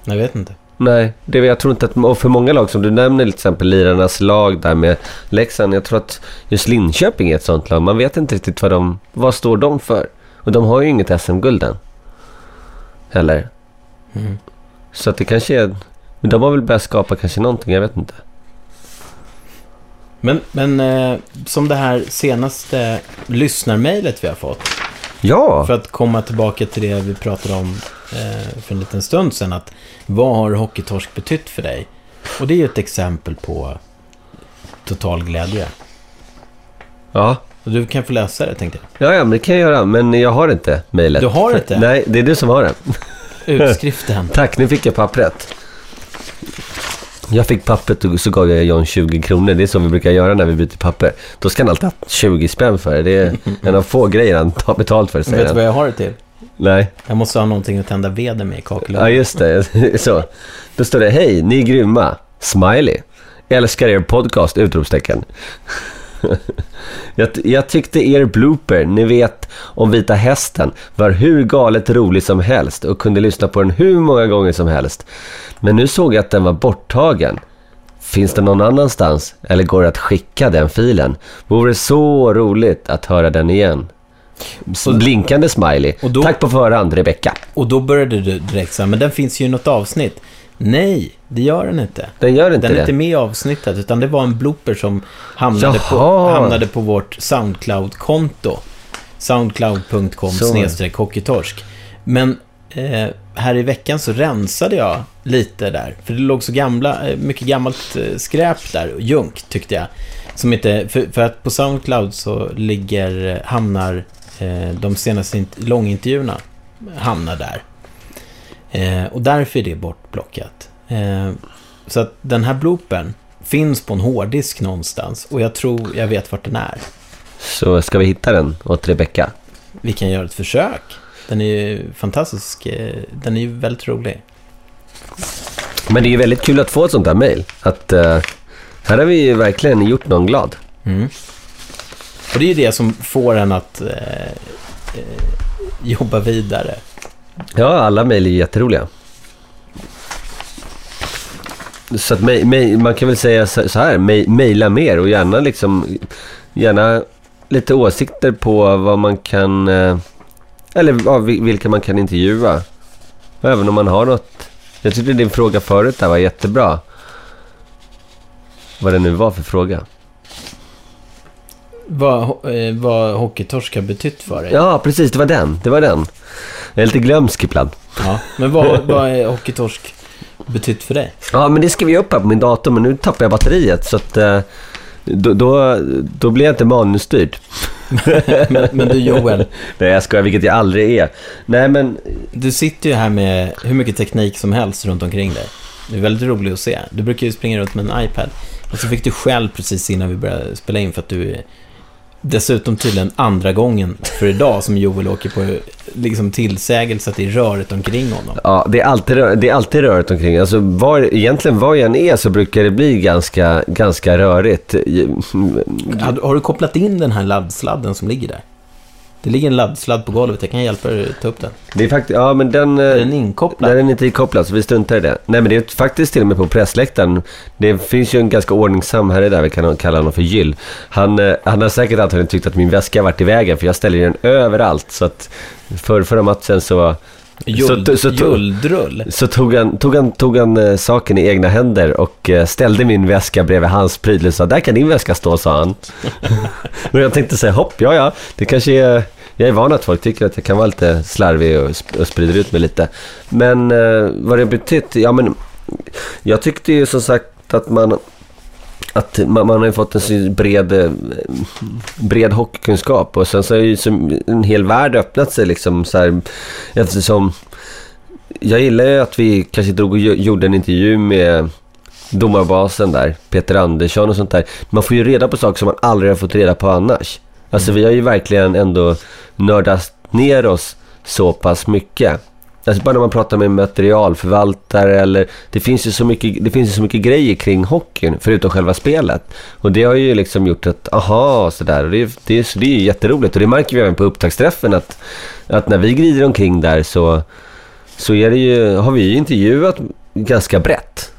Jag vet inte. Nej, det, jag tror inte att... Och för många lag som du nämner, till exempel lirarnas lag där med Leksand. Jag tror att just Linköping är ett sånt lag. Man vet inte riktigt vad de... Vad står de för? Och de har ju inget SM-guld än. heller. Mm. Så att det kanske är... Men de har väl börjat skapa kanske någonting, jag vet inte. Men, men eh, som det här senaste lyssnarmailet vi har fått. Ja! För att komma tillbaka till det vi pratade om eh, för en liten stund sedan. Att vad har hockeytorsk betytt för dig? Och det är ju ett exempel på total glädje. Ja. Och du kan få läsa det tänkte jag. Ja, ja, men det kan jag göra. Men jag har inte mejlet. Du har inte? Nej, det är du som har det. Utskriften. Tack, nu fick jag pappret. Jag fick pappret och så gav jag John 20 kronor. Det är så vi brukar göra när vi byter papper. Då ska han alltid ha 20 spänn för det. Det är en av få grejer han tar betalt för, säger Vet du vad jag har det till? Nej. Jag måste ha någonting att tända veden med i Ja, kakelugnen. just det. Så. Då står det, hej, ni är grymma. Smiley. Älskar er podcast! Utropstecken. jag, jag tyckte er blooper, ni vet, om Vita Hästen var hur galet rolig som helst och kunde lyssna på den hur många gånger som helst. Men nu såg jag att den var borttagen. Finns det någon annanstans eller går det att skicka den filen? Vore så roligt att höra den igen. Blinkande smiley. Då- Tack på förhand, Rebecka. Och då började du direkt säga, men den finns ju i något avsnitt. Nej, det gör den inte. Den gör inte Den är det. inte med i avsnittet, utan det var en blooper som hamnade, på, hamnade på vårt Soundcloud-konto. Soundcloud.com snedstreck hockeytorsk. Men eh, här i veckan så rensade jag lite där. För det låg så gamla, eh, mycket gammalt eh, skräp där, och junk tyckte jag. Som inte, för, för att på Soundcloud så ligger, eh, hamnar eh, de senaste int- långintervjuerna hamnar där. Eh, och därför är det bortplockat. Eh, så att den här bloopern finns på en hårddisk någonstans och jag tror jag vet vart den är. Så ska vi hitta den åt Rebecka. Vi kan göra ett försök. Den är ju fantastisk. eh, Den är ju väldigt rolig. Men det är ju väldigt kul att få ett sånt där mejl. Att eh, här har vi ju verkligen gjort någon glad. Mm. Och det är ju det som får en att eh, eh, jobba vidare. Ja, alla mejl är jätteroliga. Så att mej, mej, man kan väl säga så här, mejla mer och gärna liksom, gärna lite åsikter på vad man kan, eh, eller vilka man kan intervjua. Även om man har något, jag tyckte din fråga förut där var jättebra. Vad det nu var för fråga. Vad, eh, vad hockeytorsk har betytt för dig. Ja, precis, det var den, det var den. Jag är lite glömsk ibland. Ja, Men vad, vad är hockeytorsk betytt för dig? Ja, men det skrev jag upp här på min dator, men nu tappar jag batteriet. Så att, eh, då, då, då blir jag inte manusstyrd. Men, men du Joel, Nej, jag skojar, vilket jag aldrig är. Nej, men du sitter ju här med hur mycket teknik som helst runt omkring dig. Det är väldigt roligt att se. Du brukar ju springa runt med en iPad. Och så fick du själv precis innan vi började spela in för att du dessutom tydligen andra gången för idag som Joel åker på liksom tillsägelse att det är röret omkring honom. ja, det är alltid, rö- det är alltid rörigt omkring. Alltså, var, egentligen var jag än är så brukar det bli ganska, ganska rörigt. Har, har du kopplat in den här laddsladden som ligger där? Det ligger en laddsladd på golvet, jag kan hjälpa dig att ta upp den. Det är faktiskt, ja men den... eh, Är den inkopplad? Nej, den är inte inkopplad, så vi struntar i det. Nej, men det är faktiskt till och med på pressläktaren. Det finns ju en ganska ordningsam herre där, vi kan kalla honom för Gyll. Han, eh, han har säkert antagligen tyckt att min väska har varit i vägen, för jag ställer den överallt. Så att för förra matchen så... Juld, så, så, tog- Juldrull. så tog han, tog han, tog han eh, saken i egna händer och ställde min väska bredvid hans pryl och sa där kan din väska stå, sa han. och jag tänkte säga hopp, ja ja, det kanske är... Jag är van att folk tycker att jag kan vara lite slarvig och, sp- och sprider ut mig lite. Men eh, vad det betytt? Ja men, jag tyckte ju som sagt att man... Att man, man har ju fått en så bred, eh, bred hockeykunskap och sen så har ju som en hel värld öppnat sig liksom så här eftersom jag gillar ju att vi kanske drog och gjorde en intervju med domarbasen där, Peter Andersson och sånt där. Man får ju reda på saker som man aldrig har fått reda på annars. Alltså vi har ju verkligen ändå nördat ner oss så pass mycket. Alltså bara när man pratar med materialförvaltare eller... Det finns ju så mycket, det finns ju så mycket grejer kring hockeyn förutom själva spelet. Och det har ju liksom gjort att, aha, sådär. Och det, det, så det är ju jätteroligt. Och det märker vi även på upptaktsträffen att, att när vi glider omkring där så, så är det ju, har vi ju intervjuat ganska brett.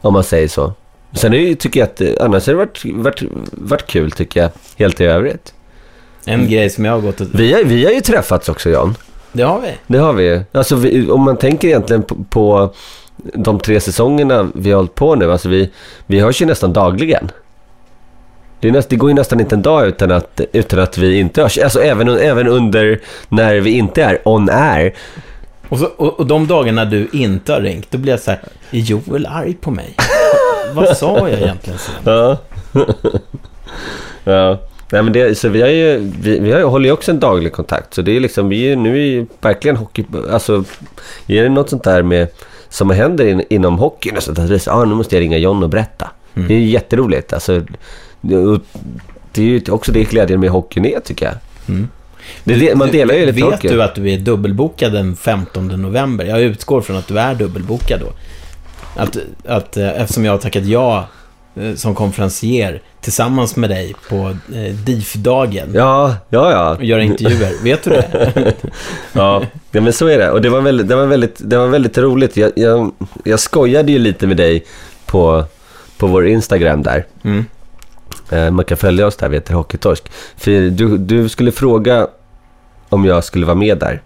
Om man säger så. Sen är det, tycker jag att annars har det varit, varit, varit kul tycker jag, helt i övrigt. En grej som jag har gått och... Vi har, vi har ju träffats också Jan. Det har vi. Det har vi. Alltså vi, om man tänker egentligen på, på de tre säsongerna vi har hållit på nu. Alltså vi, vi hörs ju nästan dagligen. Det, näst, det går ju nästan inte en dag utan att, utan att vi inte hörs. Alltså även, även under när vi inte är on air. Och, så, och, och de dagarna du inte har ringt, då blir jag så här, är Joel arg på mig? Vad sa jag egentligen sen? Ja. ja. Nej, men det, så vi, har ju, vi, vi har, håller ju också en daglig kontakt. Så det är liksom, vi är, nu är ju verkligen hockey... Alltså, är det något sånt där med, som händer in, inom hockeyn och sånt där, så så, ah, nu måste jag ringa John och berätta. Det är jätteroligt. Alltså, det, är ju också det glädjen med hockeyn är, tycker jag. Det, det, man delar ju lite Vet hockey. du att du är dubbelbokad den 15 november? Jag utgår från att du är dubbelbokad då. Att, att, eh, eftersom jag har tackat ja eh, som konferencier tillsammans med dig på eh, DIF-dagen Ja, ja, ja. och göra intervjuer. Vet du det? Ja, men så är det. Och det var väldigt, det var väldigt, det var väldigt roligt. Jag, jag, jag skojade ju lite med dig på, på vår Instagram där. Mm. Man kan följa oss där, vi heter Hockeytorsk. För du, du skulle fråga om jag skulle vara med där.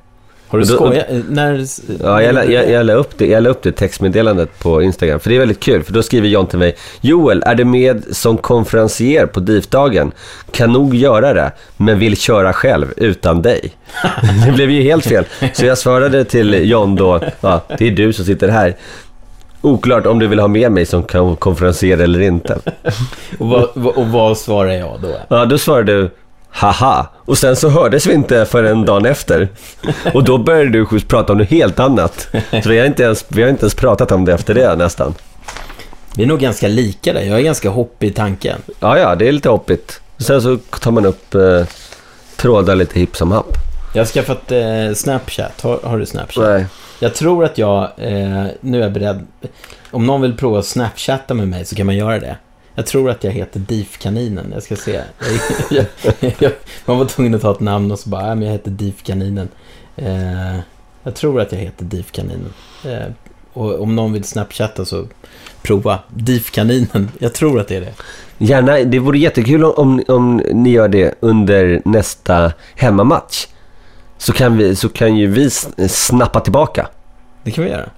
Har du skojat? När... Ja, jag, la- jag, jag, la upp det, jag la upp det textmeddelandet på Instagram. För det är väldigt kul, för då skriver John till mig. Joel, är du med som konferencier på DIF-dagen? Kan nog göra det, men vill köra själv utan dig. det blev ju helt fel. Så jag svarade till John då, ja, det är du som sitter här. Oklart om du vill ha med mig som kon- konferencier eller inte. Och vad, och vad svarar jag då? Ja, då svarade du haha. Och sen så hördes vi inte förrän dagen efter. Och då började du prata om något helt annat. Så vi har inte ens, vi har inte ens pratat om det efter det nästan. Vi är nog ganska lika där. Jag är ganska hoppig i tanken. Ja, ja, det är lite hoppigt. Sen så tar man upp eh, trådar lite hipp som happ. Jag har skaffat eh, Snapchat. Har, har du Snapchat? Nej. Jag tror att jag, eh, nu är jag beredd. Om någon vill prova att snapchatta med mig så kan man göra det. Jag tror att jag heter DIF-kaninen. Jag ska se. Jag, jag, jag, man var tvungen att ta ett namn och så bara, ja, men jag heter DIF-kaninen. Eh, jag tror att jag heter DIF-kaninen. Eh, och om någon vill snapchatta så prova DIF-kaninen. Jag tror att det är det. Gärna, det vore jättekul om, om ni gör det under nästa hemmamatch. Så kan, vi, så kan ju vi snappa tillbaka. Det kan vi göra.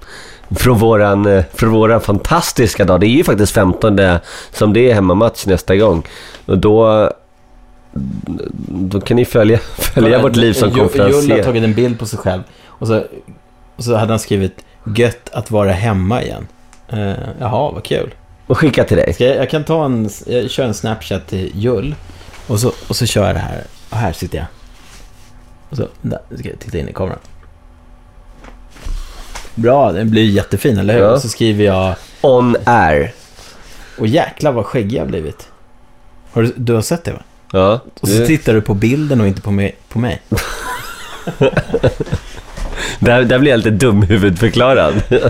Från våran, eh, från våran fantastiska dag. Det är ju faktiskt 15 som det är hemmamatch nästa gång. Och då, då kan ni följa, följa vårt liv som Jo- Julle har konferencier. tagit en bild på sig själv. Och så, och så hade han skrivit Gött att vara hemma igen. Eh, jaha, vad kul. Och skicka till dig. Jag, jag kan ta en, jag kör en Snapchat till Jull. Och så, och så kör jag det här. Och här sitter jag. Och så, där, ska jag titta in i kameran. Bra, den blir jättefin, eller hur? Ja. Och så skriver jag, On air. och jäklar vad skäggig jag har blivit. Har du, du har sett det va? Ja, Och så det, tittar du på bilden och inte på mig. På mig. där, där blir jag lite dumhuvudförklarad.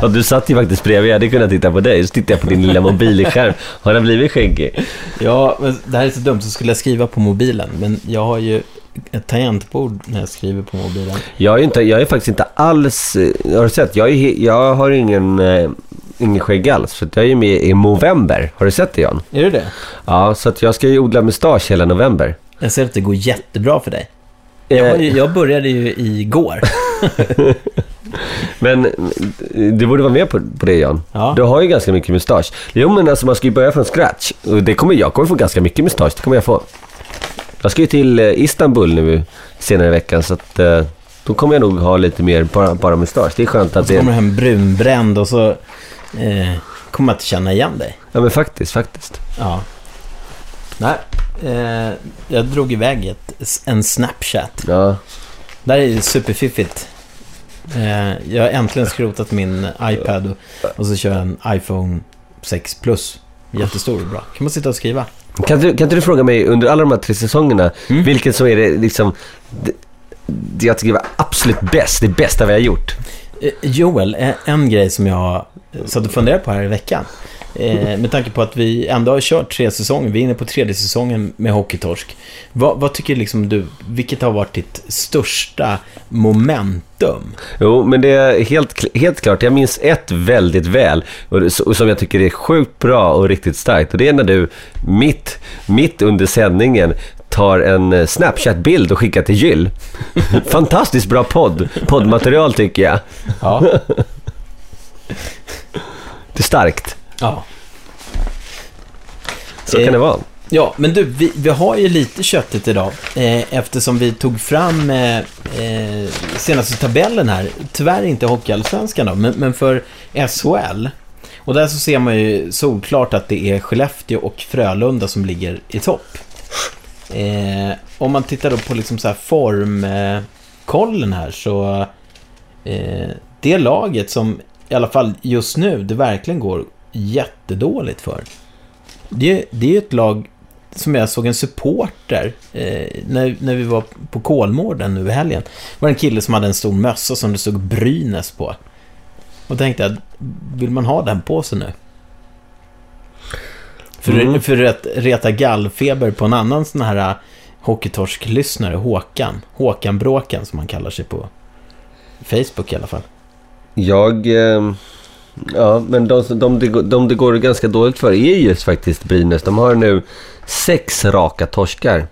Ja, du satt ju faktiskt bredvid, jag hade kunnat titta på dig. Så tittade jag på din lilla mobilskärm. Har den blivit skäggig? Ja, men det här är så dumt. Så skulle jag skriva på mobilen. Men jag har ju ett tangentbord när jag skriver på mobilen. Jag är, inte, jag är faktiskt inte alls... eh, Har du sett? Jag, är, jag har ingen, eh, ingen skägg alls. För jag är med i november. Har du sett det Jan? Är det det? Ja, så att jag ska ju odla mustasch hela november. Jag ser att det går jättebra för dig. Jag, Eh, jag började ju igår. men eh, du borde vara med på, på det Jan. Ja. Du har ju ganska mycket mustasch. Jo men alltså man ska ju börja från scratch. Och det kommer, jag kommer få ganska mycket mustasch, det kommer jag få. Jag ska ju till eh, Istanbul nu senare i veckan så att eh, då kommer jag nog ha lite mer bara, bara mustasch. Det är skönt att Så kommer du det... hem brunbränd och så eh, kommer man inte känna igen dig. Ja men faktiskt, faktiskt. Ja. Nej, eh, jag drog iväg ett, en Snapchat. Ja. Det här är ju superfiffigt. Eh, jag har äntligen skrotat min iPad och, och så kör jag en iPhone 6 Plus. Jättestor och bra. kan man sitta och skriva. Kan, du, kan inte du fråga mig under alla de här tre säsongerna, Mm. vilket som är det liksom... Det, det jag tycker var absolut bäst, det bästa vi har gjort. Eh, Joel, eh, en grej som jag satt och funderade på här i veckan. Eh, med tanke på att vi ändå har kört tre säsonger. Vi är inne på tredje säsongen med Hockeytorsk. Vad, vad tycker liksom du, vilket har varit ditt största momentum? Jo, men det är helt, helt klart. Jag minns ett väldigt väl och som jag tycker är sjukt bra och riktigt starkt. Och det är när du mitt, mitt under sändningen tar en eh, Snapchat-bild och skickar till Gyll. Fantastiskt bra podd. Poddmaterial tycker jag. Ja. Det är starkt. Ja. Så Eh, kan det vara. Ja, men du, vi, vi har ju lite köttigt idag eh, eftersom vi tog fram eh, eh, senaste tabellen här. Tyvärr inte Hockeyallsvenskan då, men, men för SHL. Och där så ser man ju solklart att det är Skellefteå och Frölunda som ligger i topp. Eh, om man tittar då på liksom så här formkollen eh, kollen här så eh, det laget som i alla fall just nu det verkligen går jättedåligt för. Det, det är ju ett lag som jag såg en supporter eh, när, när vi var på Kolmården nu i helgen. Det var en kille som hade en stor mössa som det stod Brynäs på. Och tänkte jag, vill man ha den på sig nu? För, Mm. för att reta gallfeber på en annan sån här eh, hockeytorsk-lyssnare, Håkan. Håkan Bråkan som han kallar sig på Facebook i alla fall. Jag... Eh, ja, men de, de, de, de det går ganska dåligt för är just faktiskt Brynäs. De har nu sex raka torskar.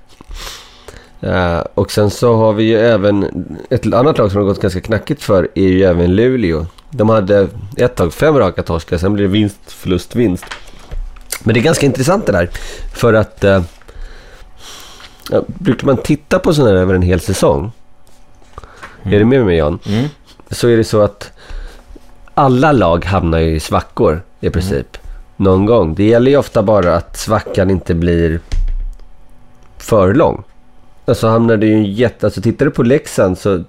Eh, och sen så har vi ju även... Ett annat lag som har gått ganska knackigt för är ju även Luleå. De hade ett tag fem raka torskar, sen blir det vinst, förlust, vinst. Men det är ganska intressant det där. För att... Ja, brukar man titta på sådana här över en hel säsong. Är du med mig Jan? Mm. så är det så att alla lag hamnar ju i svackor i princip. Någon gång. Det gäller ju ofta bara att svackan inte blir för lång. Alltså hamnar det ju en jätte... Alltså tittar du på Leksand så...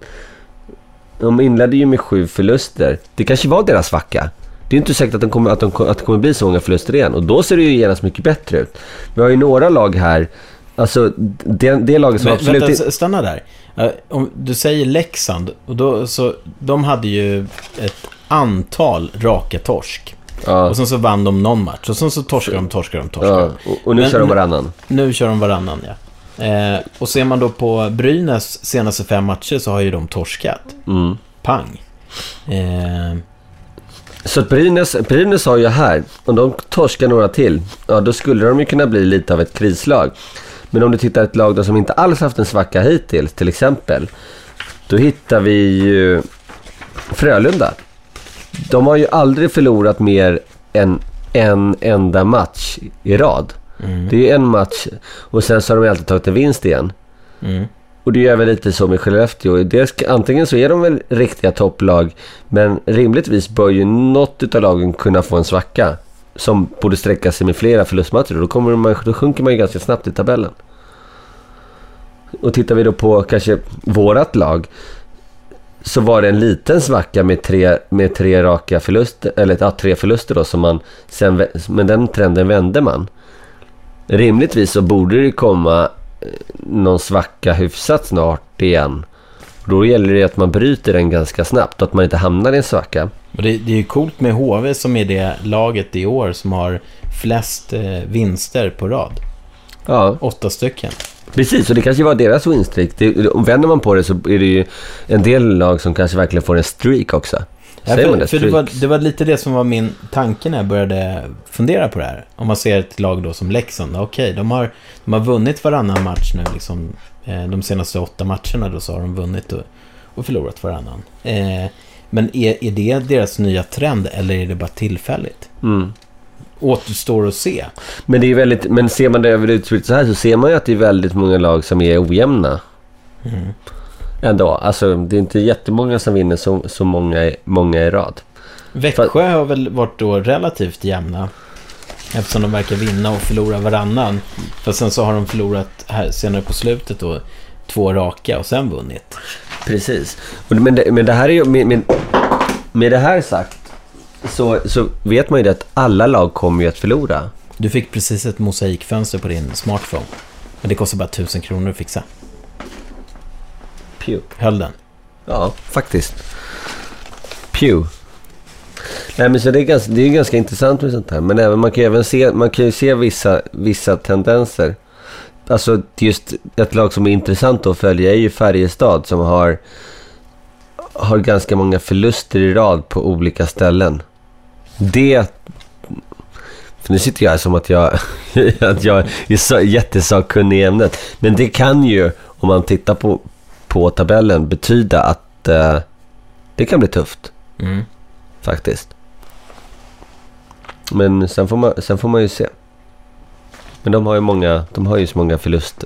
De inledde ju med sju förluster. Det kanske var deras svacka. Det är inte säkert att, de kommer, att, de, att det kommer bli så många förluster igen. Och då ser det ju genast mycket bättre ut. Vi har ju några lag här. Alltså det, det laget som Men, absolut vänta, stanna där. Eh, Om du säger Leksand, och då, så, de hade ju ett antal raka torsk. Ja, Och sen så vann de någon match. Och sen så torskade de, torskade de, torskade ja, och, och nu Men- kör de varannan. Nu kör de varannan, ja. Eh, och ser man då på Brynäs senaste fem matcher så har ju de torskat. Mm. Pang. Eh, Så att Brynäs, Brynäs har ju här, om de torskar några till, ja då skulle de ju kunna bli lite av ett krislag. Men om du tittar ett lag då som inte alls haft en svacka hittills, till exempel, då hittar vi ju Frölunda. De har ju aldrig förlorat mer än en enda match i rad. Det är en match och sen så har de alltid tagit en vinst igen. mm. Och det är väl lite så med Skellefteå. Ska, antingen så är de väl riktiga topplag, men rimligtvis bör ju något av lagen kunna få en svacka. Som borde sträcka sig med flera förlustmatcher. Då, kommer man, då sjunker man ju ganska snabbt i tabellen. Och tittar vi då på kanske vårat lag. Så var det en liten svacka med tre, med tre raka förluster, eller ja, tre förluster då som man sen, men den trenden vände man. Rimligtvis så borde det komma eh, någon svacka hyfsat snart igen. Då gäller det att man bryter den ganska snabbt och att man inte hamnar i en svacka. Och det, det är ju coolt med HV som är det laget i år som har flest eh, vinster på rad. Ja, Åtta stycken. Precis. Och det kanske var deras winstreak. Det, om vänder man på det så är det ju en del lag som kanske verkligen får en streak också. Ja, för det? för det, var, det var lite det som var min tanke när jag började fundera på det här. Om man ser ett lag då som Leksand. Okej, de, har, de har vunnit varannan match nu. Liksom, eh, de senaste åtta matcherna då så har de vunnit och, och förlorat varannan. Eh, men är, är det deras nya trend eller är det bara tillfälligt? Mm. Återstår att se. Men, det är väldigt, men ser man det över utspritt så här så ser man ju att det är väldigt många lag som är ojämna. Mm. Ändå. Alltså det är inte jättemånga som vinner så, så många, många i rad. Växjö har väl varit då relativt jämna. Eftersom de verkar vinna och förlora varannan. För sen så har de förlorat här senare på slutet då två raka och sen vunnit. Precis. Men, det, men det här är ju... Med, med, med det här sagt så, så vet man ju det att alla lag kommer ju att förlora. Du fick precis ett mosaikfönster på din smartphone. Men det kostar bara tusen kronor att fixa. Pew. Höll den. Ja, faktiskt. Pew. Nej, men så det är, ganska, det är ganska intressant med sånt här. Men även, man kan ju även se, man kan se vissa, vissa tendenser. Alltså just ett lag som är intressant att följa är ju Färjestad som har, har ganska många förluster i rad på olika ställen. Det... För nu sitter jag här som att jag, att jag är så jättesakkunnig i ämnet. Men det kan ju, om man tittar på, på tabellen, betyda att eh, det kan bli tufft. Mm. Faktiskt. Men sen får man, sen får man ju se. Men de har ju, många, de har ju så många förlust,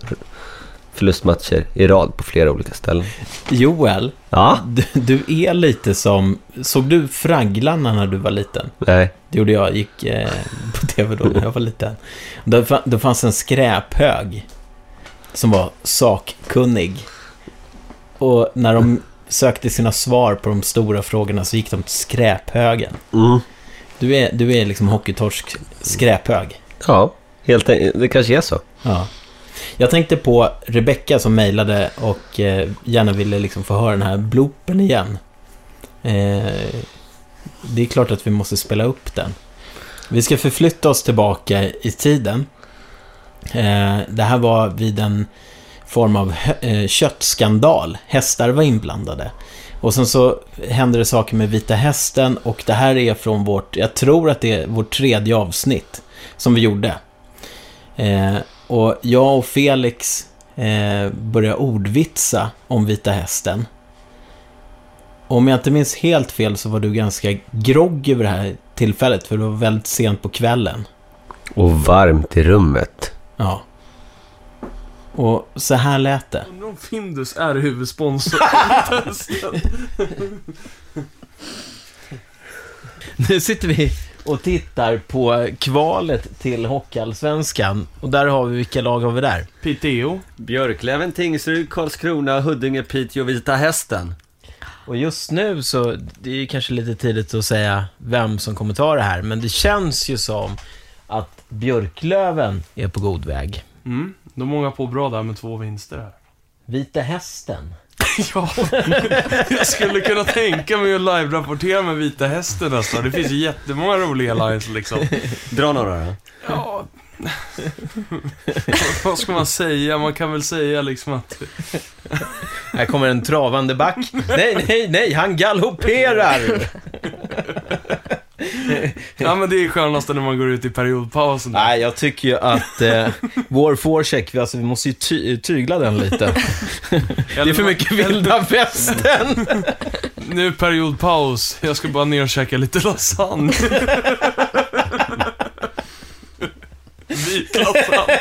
förlustmatcher i rad på flera olika ställen. Joel, Ja? du, du är lite som... Såg du Fragglarna när du var liten? Nej. Det gjorde jag. gick eh, på tv då när jag var liten. Då fanns en skräphög som var sakkunnig. Och när de sökte sina svar på de stora frågorna så gick de till skräphögen. Mm. Du är, du är liksom hockeytorsk skräphög. Ja, helt enkelt. Det kanske är så. Ja. Jag tänkte på Rebecca som mejlade och eh, gärna ville liksom få höra den här bloopen igen. Eh, det är klart att vi måste spela upp den. Vi ska förflytta oss tillbaka i tiden. Eh, det här var vid en form av eh, köttskandal. Hästar var inblandade. Och sen så hände det saker med Vita Hästen och det här är från vårt, jag tror att det är vårt tredje avsnitt som vi gjorde. Eh, och jag och Felix eh, började ordvitsa om Vita Hästen. Och om jag inte minns helt fel så var du ganska grogg över det här tillfället, för det var väldigt sent på kvällen. Och varmt i rummet. Ja. Och så här lät det. Undrar om Findus är huvudsponsor. Nu sitter vi och tittar på kvalet till Hockeyallsvenskan. Och där har vi, vilka lag har vi där? Piteo. Björklöven, Tingsryd, Karlskrona, Huddinge, Piteå, Vita Hästen. Och just nu så, det är ju kanske lite tidigt att säga vem som kommer ta det här, men det känns ju som att Björklöven är på god väg. Mm, de många på bra där med två vinster här. Vita Hästen. Ja, jag skulle kunna tänka mig att live-rapportera med Vita Hästen nästan. Det finns ju jättemånga roliga lines liksom. Dra några då. Ja. Vad ska man säga? Man kan väl säga liksom att... Här kommer en travande back. Nej, nej, nej, han galopperar! Ja men det är skönast när man går ut i periodpausen. där. Nej, jag tycker ju att eh, vår forecheck, vi, alltså, vi måste ju ty tygla den lite. Det är för mycket vilda västern. Nu periodpaus. Jag ska bara ner och käka lite lasagne. Vit lasagne.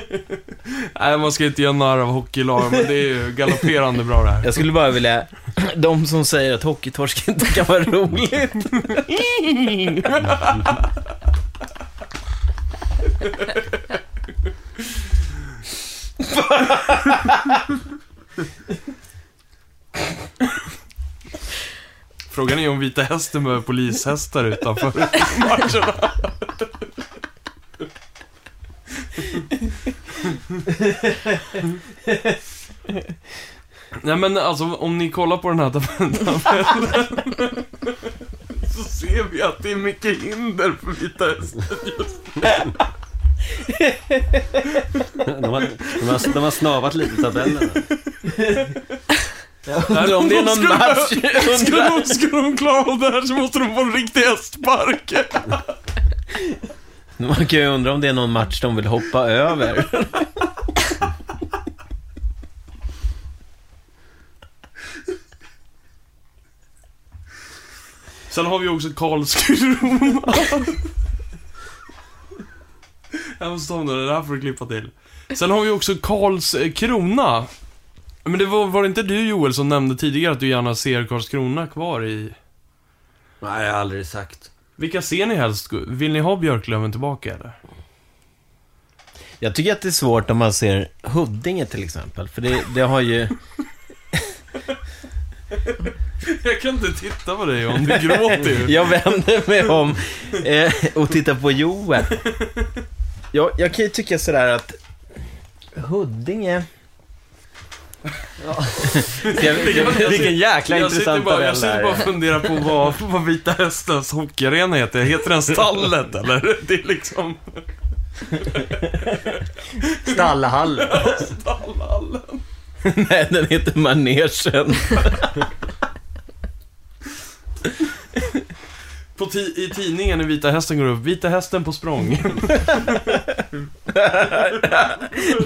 Nej, man ska inte göra narr av hockeylag, men det är ju galopperande bra det här. Jag skulle bara vilja, de som säger att hockeytorsk inte kan vara roligt. Frågan är om Vita Hästen behöver polishästar utanför matcherna. Nej men alltså om ni kollar på den här tabellen så ser vi att det är mycket hinder för Vita Hästen just De har, de har, de har snavat lite i tabellerna. Undrar om det är någon Ska- match. Ska Undrar. de, ska de klara av det här så måste de få en riktig hästpark. Man kan ju undra om det är någon match de vill hoppa över. Sen har vi också Karlskrona. Jag måste ta det, här får du klippa till. Sen har vi också Karlskrona. Men det var, var det inte du Joel som nämnde tidigare att du gärna ser Karlskrona kvar i... Nej, jag har aldrig sagt. Vilka ser ni helst? Vill ni ha Björklöven tillbaka eller? Jag tycker att det är svårt om man ser Huddinge till exempel, för det, det har ju... Jag kan inte titta på dig Johan, du gråter ju. Jag vänder mig om eh, och tittar på Joel. Jag, jag kan ju tycka sådär att Huddinge... Jag, jag, Vilken jäkla Jag sitter intressant bara, jag sitter det bara och funderar på vad, vad Vita Hästens hockeyarena heter. Heter den Stallet eller? Det är liksom Stallhallen. Stallhallen. nej, den heter Manegen. På ti- i tidningen när Vita Hästen går upp. Vita Hästen på språng.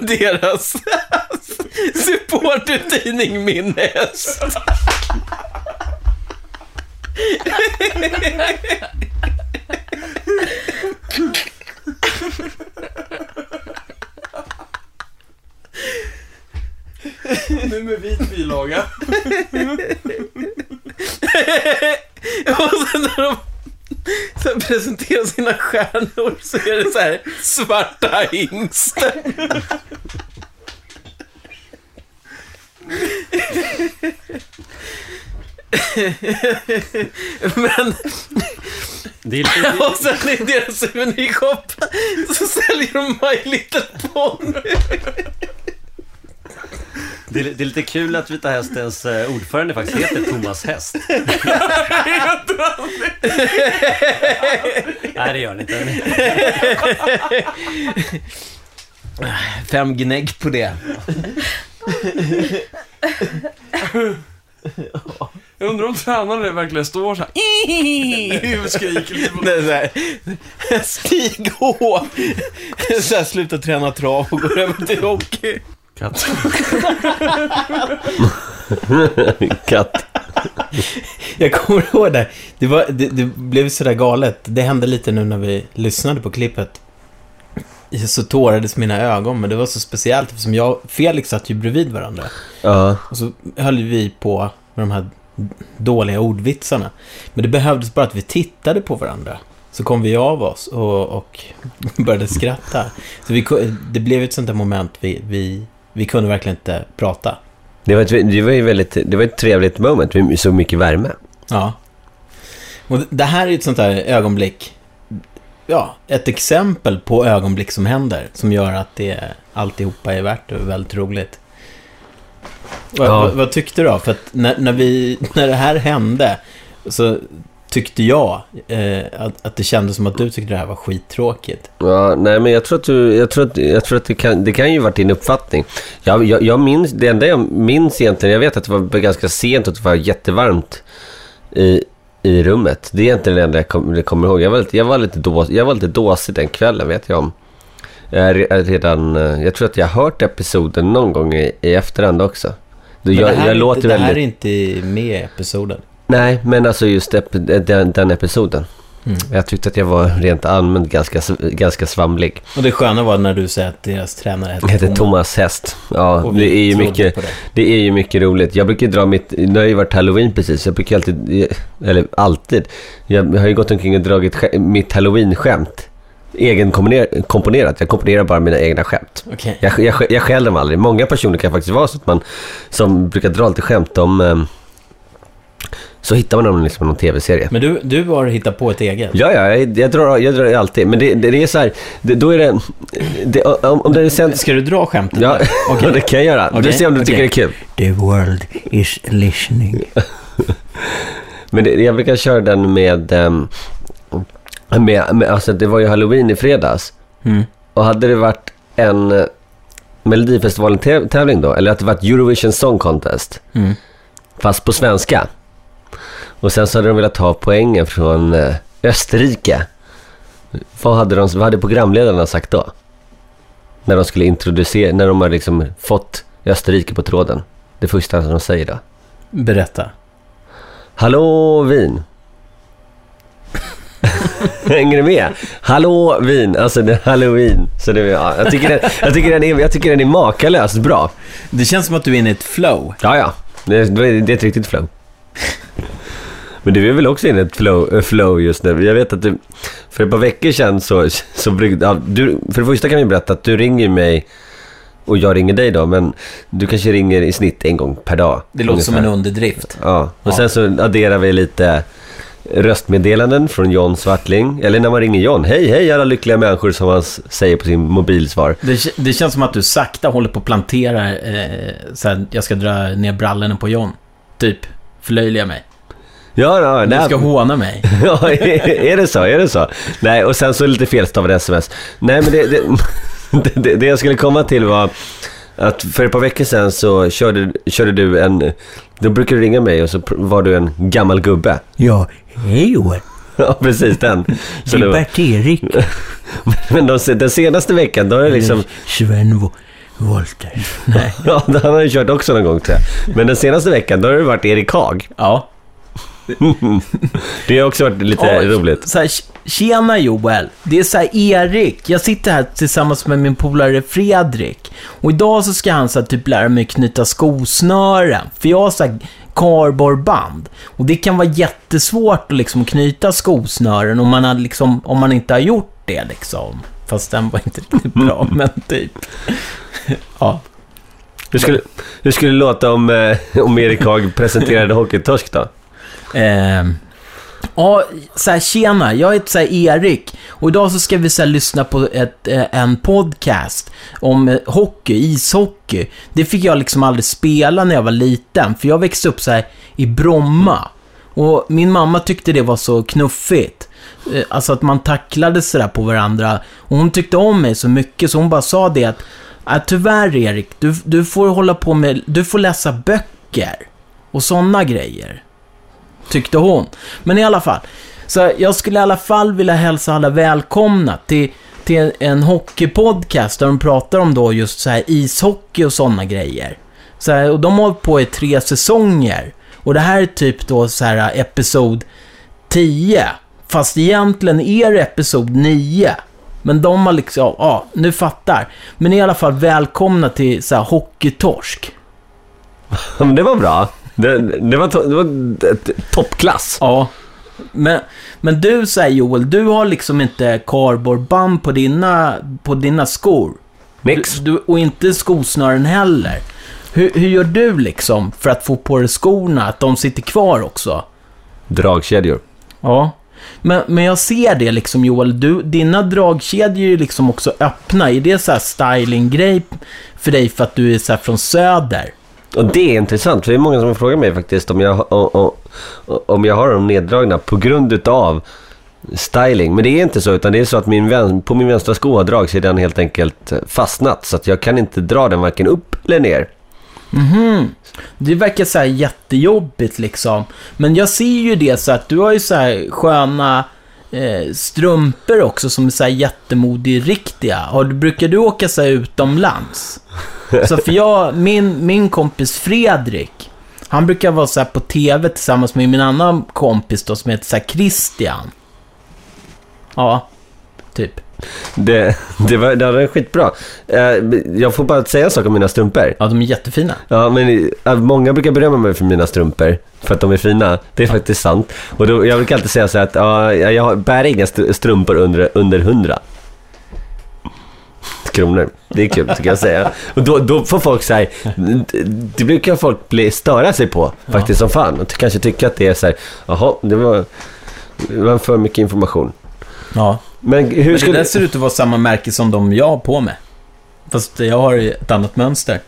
Deras supportertidning Min Häst. nu med vit bilaga. Och sen när de sen presenterar sina stjärnor så är det så här svarta hingster. Men, Det är och sen i deras souvenirshop så säljer de My Little Pony. Det, är, det är lite kul att Vita Hästens eh, ordförande faktiskt heter Thomas Häst. Nej, det gör han inte. Fem gnägg på det. Jag undrar om tränaren verkligen står så här. Skriker lite på Det är så här, Stig H. Så här, sluta träna trav och går över till hockey. Katt. Katt. Jag kommer ihåg det. Det, var, det, det blev sådär galet. Det hände lite nu när vi lyssnade på klippet. Så tårades mina ögon, men det var så speciellt eftersom jag och Felix satt ju bredvid varandra. Ja. Och så höll vi på med de här dåliga ordvitsarna. Men det behövdes bara att vi tittade på varandra. Så kom vi av oss och, och började skratta. Så vi, det blev ett sånt där moment vi, vi, vi kunde verkligen inte prata. Det var, ett, det var ju väldigt, det var ett trevligt moment, så mycket värme. Ja. Och det här är ett sånt där ögonblick, ja, ett exempel på ögonblick som händer, som gör att det alltihopa är värt det och väldigt roligt. Vad, Ja. vad, vad tyckte du då? För att när, när, vi, när det här hände så tyckte jag eh, att, att det kändes som att du tyckte det här var skittråkigt. Ja, nej men jag tror att du, jag tror att, jag tror att det kan, det kan ju varit din uppfattning. Jag, jag, jag minns, det enda jag minns egentligen, jag vet att det var ganska sent och det var jättevarmt i, i rummet. Det är egentligen det enda jag, kom, jag kommer ihåg. Jag var, lite, jag, var lite då, jag var lite dåsig den kvällen, vet jag om. Jag, redan, jag tror att jag har hört episoden någon gång i, i efterhand också. Men Jag, det här, jag är låter inte, det här väldigt... är inte med i episoden. Nej, men alltså just den, den episoden. Mm. Jag tyckte att jag var rent allmänt ganska, ganska svamlig. Och det sköna var när du säger att deras tränare hette heter Thomas Häst. Ja, det är ju mycket, det. det är ju mycket roligt. Jag brukar dra mitt, nu har ju varit halloween precis, jag brukar alltid, eller alltid, jag har ju gått omkring och dragit mitt halloween-skämt. Egenkomponerat, jag komponerar bara mina egna skämt. Okej. Jag, jag, jag skäller dem aldrig. Många personer kan faktiskt vara så att man, som brukar dra lite skämt om, ehm, så hittar man dem liksom i någon tv-serie. Men du, du har hittat på ett eget? Ja, ja, jag, jag, drar, jag drar alltid. Men det, det, det är så här, det, då är det, det om, om det är sen, Ska du dra skämtet? Ja, Okej. det kan jag göra. Du Okej, ser om du tycker okej. det är kul. The world is listening. Men det, jag brukar köra den med, ehm, med, med... Alltså det var ju halloween i fredags. Mm. Och hade det varit en eh, Melodifestivalen-tävling då, eller att det varit Eurovision Song Contest, Mm. fast på svenska. Och sen så hade de velat ha poängen från eh, Österrike. Vad hade, de, vad hade programledarna sagt då? När de skulle introducera, när de har liksom fått Österrike på tråden. Det första som de säger då. Berätta. Hallå vin. Hänger du med? Hallå vin, alltså det är halloween. Så det, ja, jag, tycker den, jag, tycker den är, jag tycker den är makalöst bra. Det känns som att du är inne i ett flow. Ja, ja. Det, det, det är ett riktigt flow. Men du är väl också inne i ett flow, eh, flow just nu? Jag vet att du, för ett par veckor sedan så, så ja, du, för det första kan vi berätta att du ringer mig och jag ringer dig då, men du kanske ringer i snitt en gång per dag. Det låter som en ungefär. underdrift. Ja, och Ja. sen så adderar vi lite röstmeddelanden från John Svartling. Eller när man ringer John. Hej, hej alla lyckliga människor som han säger på sin mobilsvar. Det, det känns som att du sakta håller på att plantera, eh, så här, jag ska dra ner brallorna på John. Typ, förlöjliga mig. Ja, ja, Du nej. ska håna mig. ja, är är det så? Är det så? Nej, och sen så lite felstavade sms. Nej, men det, det, det, det, jag skulle komma till var att för ett par veckor sedan så körde, körde du en... Då brukar du ringa mig och så var du en gammal gubbe. Ja, hej Joel. Ja, precis den. Så det var- Bert-Erik. Men de, den senaste veckan, då är det liksom... Sven Wollter. Nej. Ja, det har han ju kört också någon gång tror jag. Men den senaste veckan, då har det varit Erik Haag. Ja. Det har också varit lite Ja, roligt. Så här, tjena Joel, det är så här Erik. Jag sitter här tillsammans med min polare Fredrik. Och idag så ska han så här, typ lära mig knyta skosnören. För jag har så här kardborreband. Och det kan vara jättesvårt att liksom knyta skosnören om man, har liksom, om man inte har gjort det liksom. Fast den var inte riktigt bra, men typ. Ja. Hur skulle, hur skulle det låta om, eh, om Erik Haag presenterade Hockeytorsk då? Ehm, ja, så här, tjena, jag heter så här, Erik och idag så ska vi så här, lyssna på ett, eh, en podcast om eh, hockey, ishockey. Det fick jag liksom aldrig spela när jag var liten, för jag växte upp så här i Bromma. Och min mamma tyckte det var så knuffigt. Eh, Alltså att man tacklade sådär på varandra. Och hon tyckte om mig så mycket så hon bara sa det att Äh, tyvärr Erik, du, du får hålla på med, du får läsa böcker. Och sådana grejer tyckte hon. Men i alla fall. Så jag skulle i alla fall vilja hälsa alla välkomna till, till en hockeypodcast där de pratar om då just så här ishockey och sådana grejer. Så här, och de har hållit på i tre säsonger. Och det här är typ då så här episod 10. Fast egentligen är det episod 9. Men de har liksom, ja, nu fattar. Men i alla fall välkomna till så här hockeytorsk. Men det var bra. Det, det var, to, det var toppklass. Ja. Men, men du säger Joel, du har liksom inte kardborreband på dina, på dina skor. Nix. Du, du, och inte skosnören heller. Hur, hur gör du liksom för att få på dig skorna, att de sitter kvar också? Dragkedjor. Ja. Men, men jag ser det liksom Joel, du, dina dragkedjor är ju liksom också öppna. Är det så här stylinggrej för dig för att du är så här från söder? Och det är intressant, för det är många som har frågat mig faktiskt om jag, om, om, om jag har dem neddragna på grund utav styling. Men det är inte så, utan det är så att min vän, på min vänstra sko har dragkedjan helt enkelt fastnat. Så att jag kan inte dra den varken upp eller ner. Mhm. Det verkar så här jättejobbigt liksom. Men jag ser ju det så att du har ju så här sköna eh, strumpor också som är så här jättemodig-riktiga. Har du, brukar du åka så här utomlands? Så för jag, min, min kompis Fredrik, han brukar vara så här på TV tillsammans med min annan kompis då som heter så här Christian. Ja, typ. Det, det, var, det var skitbra. Eh, Jag får bara säga en sak om mina strumpor. Ja, de är jättefina. Ja, men eh, många brukar berömma mig för mina strumpor. För att de är fina. Det är faktiskt sant. Och då, jag brukar alltid säga så här att ja, jag bär inga st- strumpor under, under 100 kronor. Det är kul, tycker jag säga. Och då, då får folk så här, det brukar folk bli, störa sig på faktiskt som fan. Och kanske tycka att det är så här, jaha, det var, det var för mycket information. Ja. Men hur Men det skulle... där ser ut att vara samma märke som de jag har på mig. Fast jag har ett annat mönster.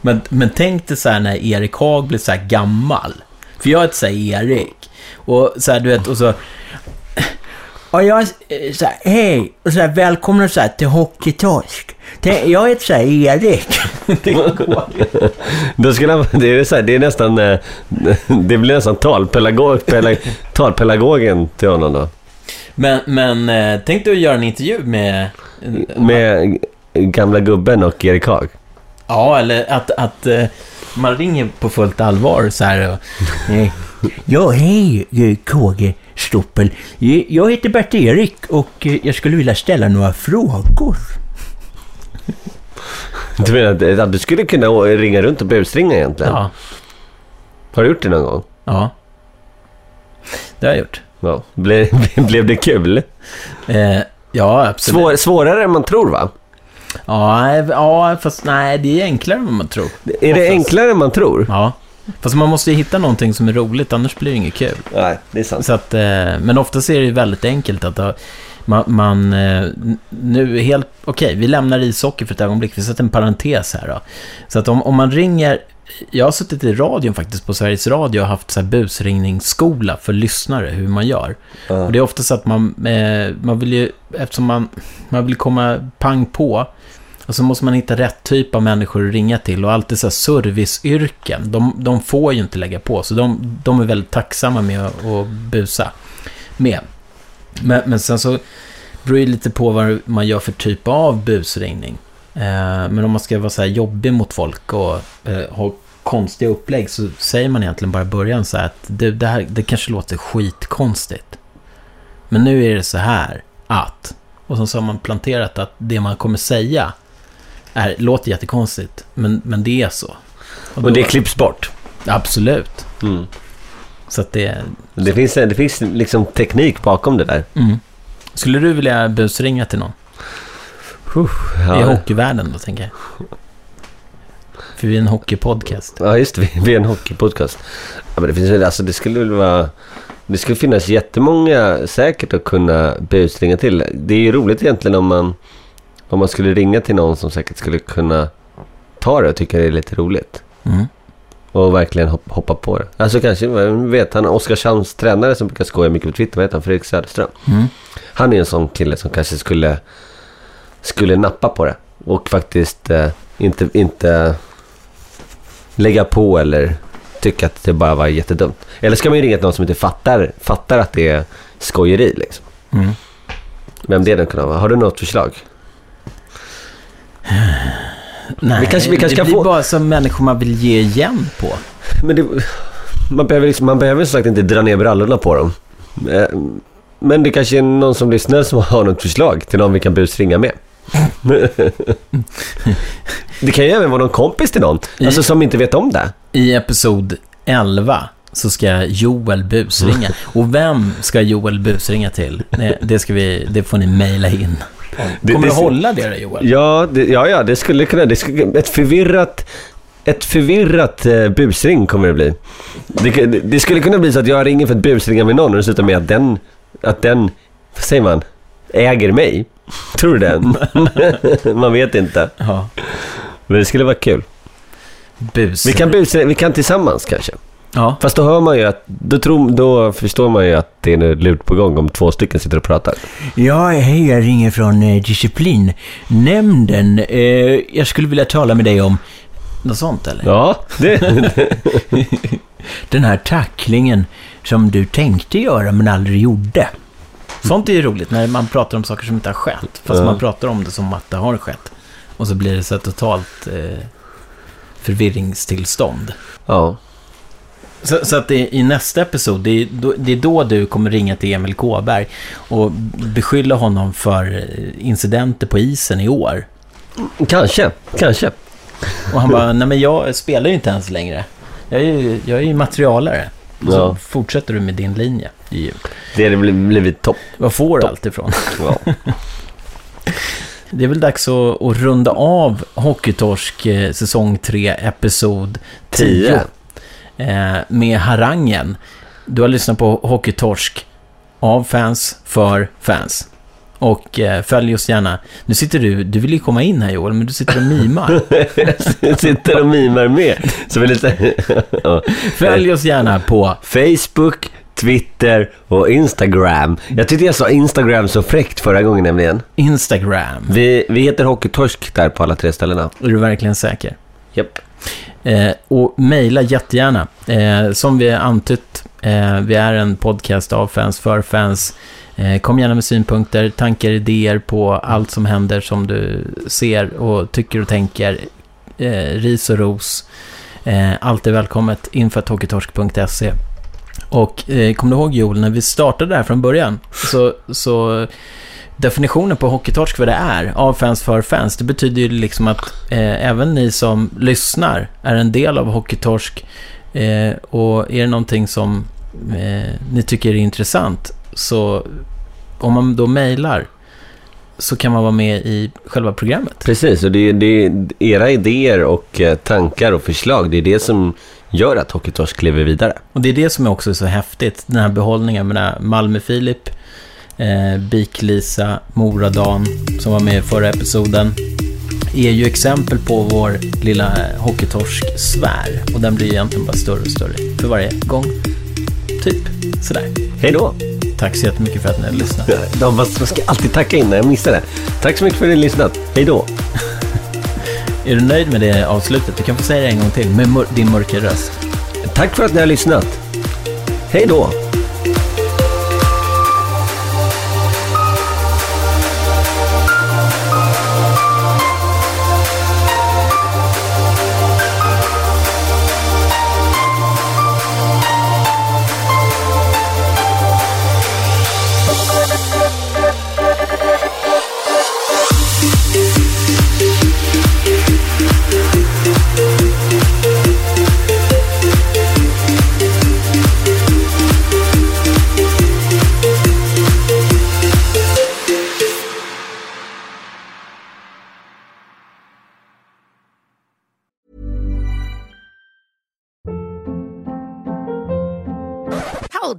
Men, men tänk dig så här när Erik Haag blir så här gammal. För jag heter så här Erik. Och så här, du vet, och så... Och jag så här, hej, och så här, välkomna så här till Hockeytorsk. Jag heter så här Erik. Det går. Då skulle han, det, är så här, det är nästan, eh, det blir nästan talpedagog, pedag, talpedagogen till honom då. Men, men eh, tänk att göra en intervju med... Med gamla gubben och Erik Haag. Ja, eller att, att eh, man ringer på fullt allvar så här. Och, eh, ja, hej eh, KG Stoppel. Eh, Jag heter Bert-Erik och eh, jag skulle vilja ställa några frågor. Du menar att- du skulle kunna ringa runt och busringa egentligen? Ja, Har du gjort det någon gång? ja. Det har jag gjort. Ja. Ble, blev det kul? Eh, ja, absolut. Svår, svårare än man tror va? Ja, eh, ja, fast nej, det är enklare än vad man tror. Är det Oftast. enklare än man tror? Ja. Fast man måste ju hitta någonting som är roligt, annars blir det inget kul. Nej, det är sant. Så att, eh, men oftast är det ju väldigt enkelt att ha- man, man eh, nu helt, okej, vi lämnar ishockey för ett ögonblick, vi sätter en parentes här då. Så att om, om man ringer, jag har suttit i radion faktiskt på Sveriges Radio och haft så här busringningsskola för lyssnare, hur man gör. Och det är ofta så att man, eh, man vill ju, eftersom man, man vill komma pang på, och så måste man hitta rätt typ av människor att ringa till och alltid så här serviceyrken, de, de får ju inte lägga på, så de, de är väldigt tacksamma med att, att busa. med. Men, men sen så beror det lite på vad man gör för typ av busringning. Eh, men om man ska vara så här jobbig mot folk och eh, ha konstiga upplägg så säger man egentligen bara i början så här att det, det här det kanske låter skitkonstigt. Men nu är det så här att. Och så har man planterat att det man kommer säga är, låter jättekonstigt, men, men det är så. Och, då- det klipps bort. Absolut. Mm. Så att det... Det finns, det finns liksom teknik bakom det där. Mm. Skulle du vilja busringa till någon? Ja. I hockeyvärlden då, tänker jag. För vi är en hockeypodcast. Ja, just det. Vi- är en hockeypodcast. Ja, men det finns alltså det skulle väl vara... Det skulle finnas jättemånga säkert att kunna busringa till. Det är ju roligt egentligen om man, om man skulle ringa till någon som säkert skulle kunna ta det och tycka det är lite roligt. Mm. Och verkligen hop- hoppa på det. Alltså kanske, vet han, Oskarshamns tränare som brukar skoja mycket på Twitter, vad heter han? Fredrik Söderström. Mm. Han är en sån kille som kanske skulle, skulle nappa på det. Och faktiskt eh, inte, inte lägga på eller tycka att det bara var jättedumt. Eller ska man ju ringa till någon som inte fattar, fattar att det är skojeri liksom. Mm. Vem det nu kan vara. Har du något förslag? Nej, Vi kanske- vi kanske det blir få- bara som människor man vill ge igen på. Men det, man, behöver liksom, man behöver som sagt inte dra ner brallorna på dem. Eh, Men det kanske är någon som lyssnar som har något förslag till någon vi kan busringa med. Det kan ju även vara någon kompis till någon, alltså som inte vet om det. I episod 11 så ska Joel busringa. Och vem ska Joel busringa till? Det, det, ska vi, det får ni mejla in. Det- Kommer det- du hålla det då, Joel? Ja, det, ja, ja, det skulle kunna... Det skulle, ett förvirrat... Ett förvirrat eh, busring kommer det bli. Det, det, det skulle kunna bli så att jag ringer för att busringa med någon och det slutar med att den... Att den... Vad säger man? Äger mig. Tror du det? man vet inte. Ja. Men det skulle vara kul. Bus. Vi kan busringa, vi kan tillsammans kanske. Ja. Fast då hör man ju att... Då, tror, då förstår man ju att det är något lurt på gång om två stycken sitter och pratar. Ja, hej, jag ringer från eh, disciplinnämnden. Eh, jag skulle vilja tala med dig om något sånt, eller? Ja, det... Den här tacklingen som du tänkte göra men aldrig gjorde. Sånt är ju roligt när man pratar om saker som inte har skett. Fast Ja. man pratar om det som att det har skett. Och så blir det så totalt eh, förvirringstillstånd. ja. Så, så att det, i nästa episod, det är, då, det är då du kommer ringa till Emil Kåberg och beskylla honom för eh, incidenter på isen i år. Kanske, kanske. Och han bara, nej men jag spelar ju inte ens längre. Jag är ju, jag är ju materialare. Så Ja. fortsätter du med din linje. Det hade blivit, topp. var får du allt ifrån? Ja. Det är väl dags att, att runda av Hockeytorsk eh, säsong 3, episod 10. Tio. Eh, med harangen. Du har lyssnat på Hockeytorsk av fans, för fans. Och eh, följ oss gärna. Nu sitter du, du vill ju komma in här Joel, men du sitter och mimar. Jag sitter och mimar med. Så vi lite... ja. Följ oss gärna på Facebook, Twitter och Instagram. Jag tyckte jag sa Instagram så fräckt förra gången nämligen. Instagram. Vi, vi heter Hockeytorsk där på alla tre ställena. Är du verkligen säker? Japp. Eh, och mejla jättegärna. Eh, som vi antytt, eh, vi är en podcast av fans för fans. Eh, kom gärna med synpunkter, tankar, idéer på allt som händer som du ser och tycker och tänker. Eh, ris och ros. Eh, allt är välkommet. info.hockeytorsk.se och eh, kommer du ihåg Joel, när vi startade det här från början så, så definitionen på hockeytorsk vad det är, av fans för fans, det betyder ju liksom att eh, även ni som lyssnar är en del av hockeytorsk eh, och är det någonting som eh, ni tycker är intressant så om man då mejlar så kan man vara med i själva programmet. Precis, och det är, det är era idéer och eh, tankar och förslag. Det är det som gör att Hockeytorsk lever vidare. Och det är det som också är så häftigt, den här behållningen. Menar, Malmö-Filip, eh, Bik-Lisa, Moradan, som var med i förra episoden, är ju exempel på vår lilla hockeytorsk-sfär. Och den blir egentligen bara större och större för varje gång. Typ sådär. Hej då! Tack så jättemycket för att ni har lyssnat. Man ska alltid tacka innan jag missar det. Tack så mycket för att ni har lyssnat. Hej då! Är du nöjd med det avslutet? Du kan få säga det en gång till med mör- din mörka röst. Tack för att ni har lyssnat. Hej då!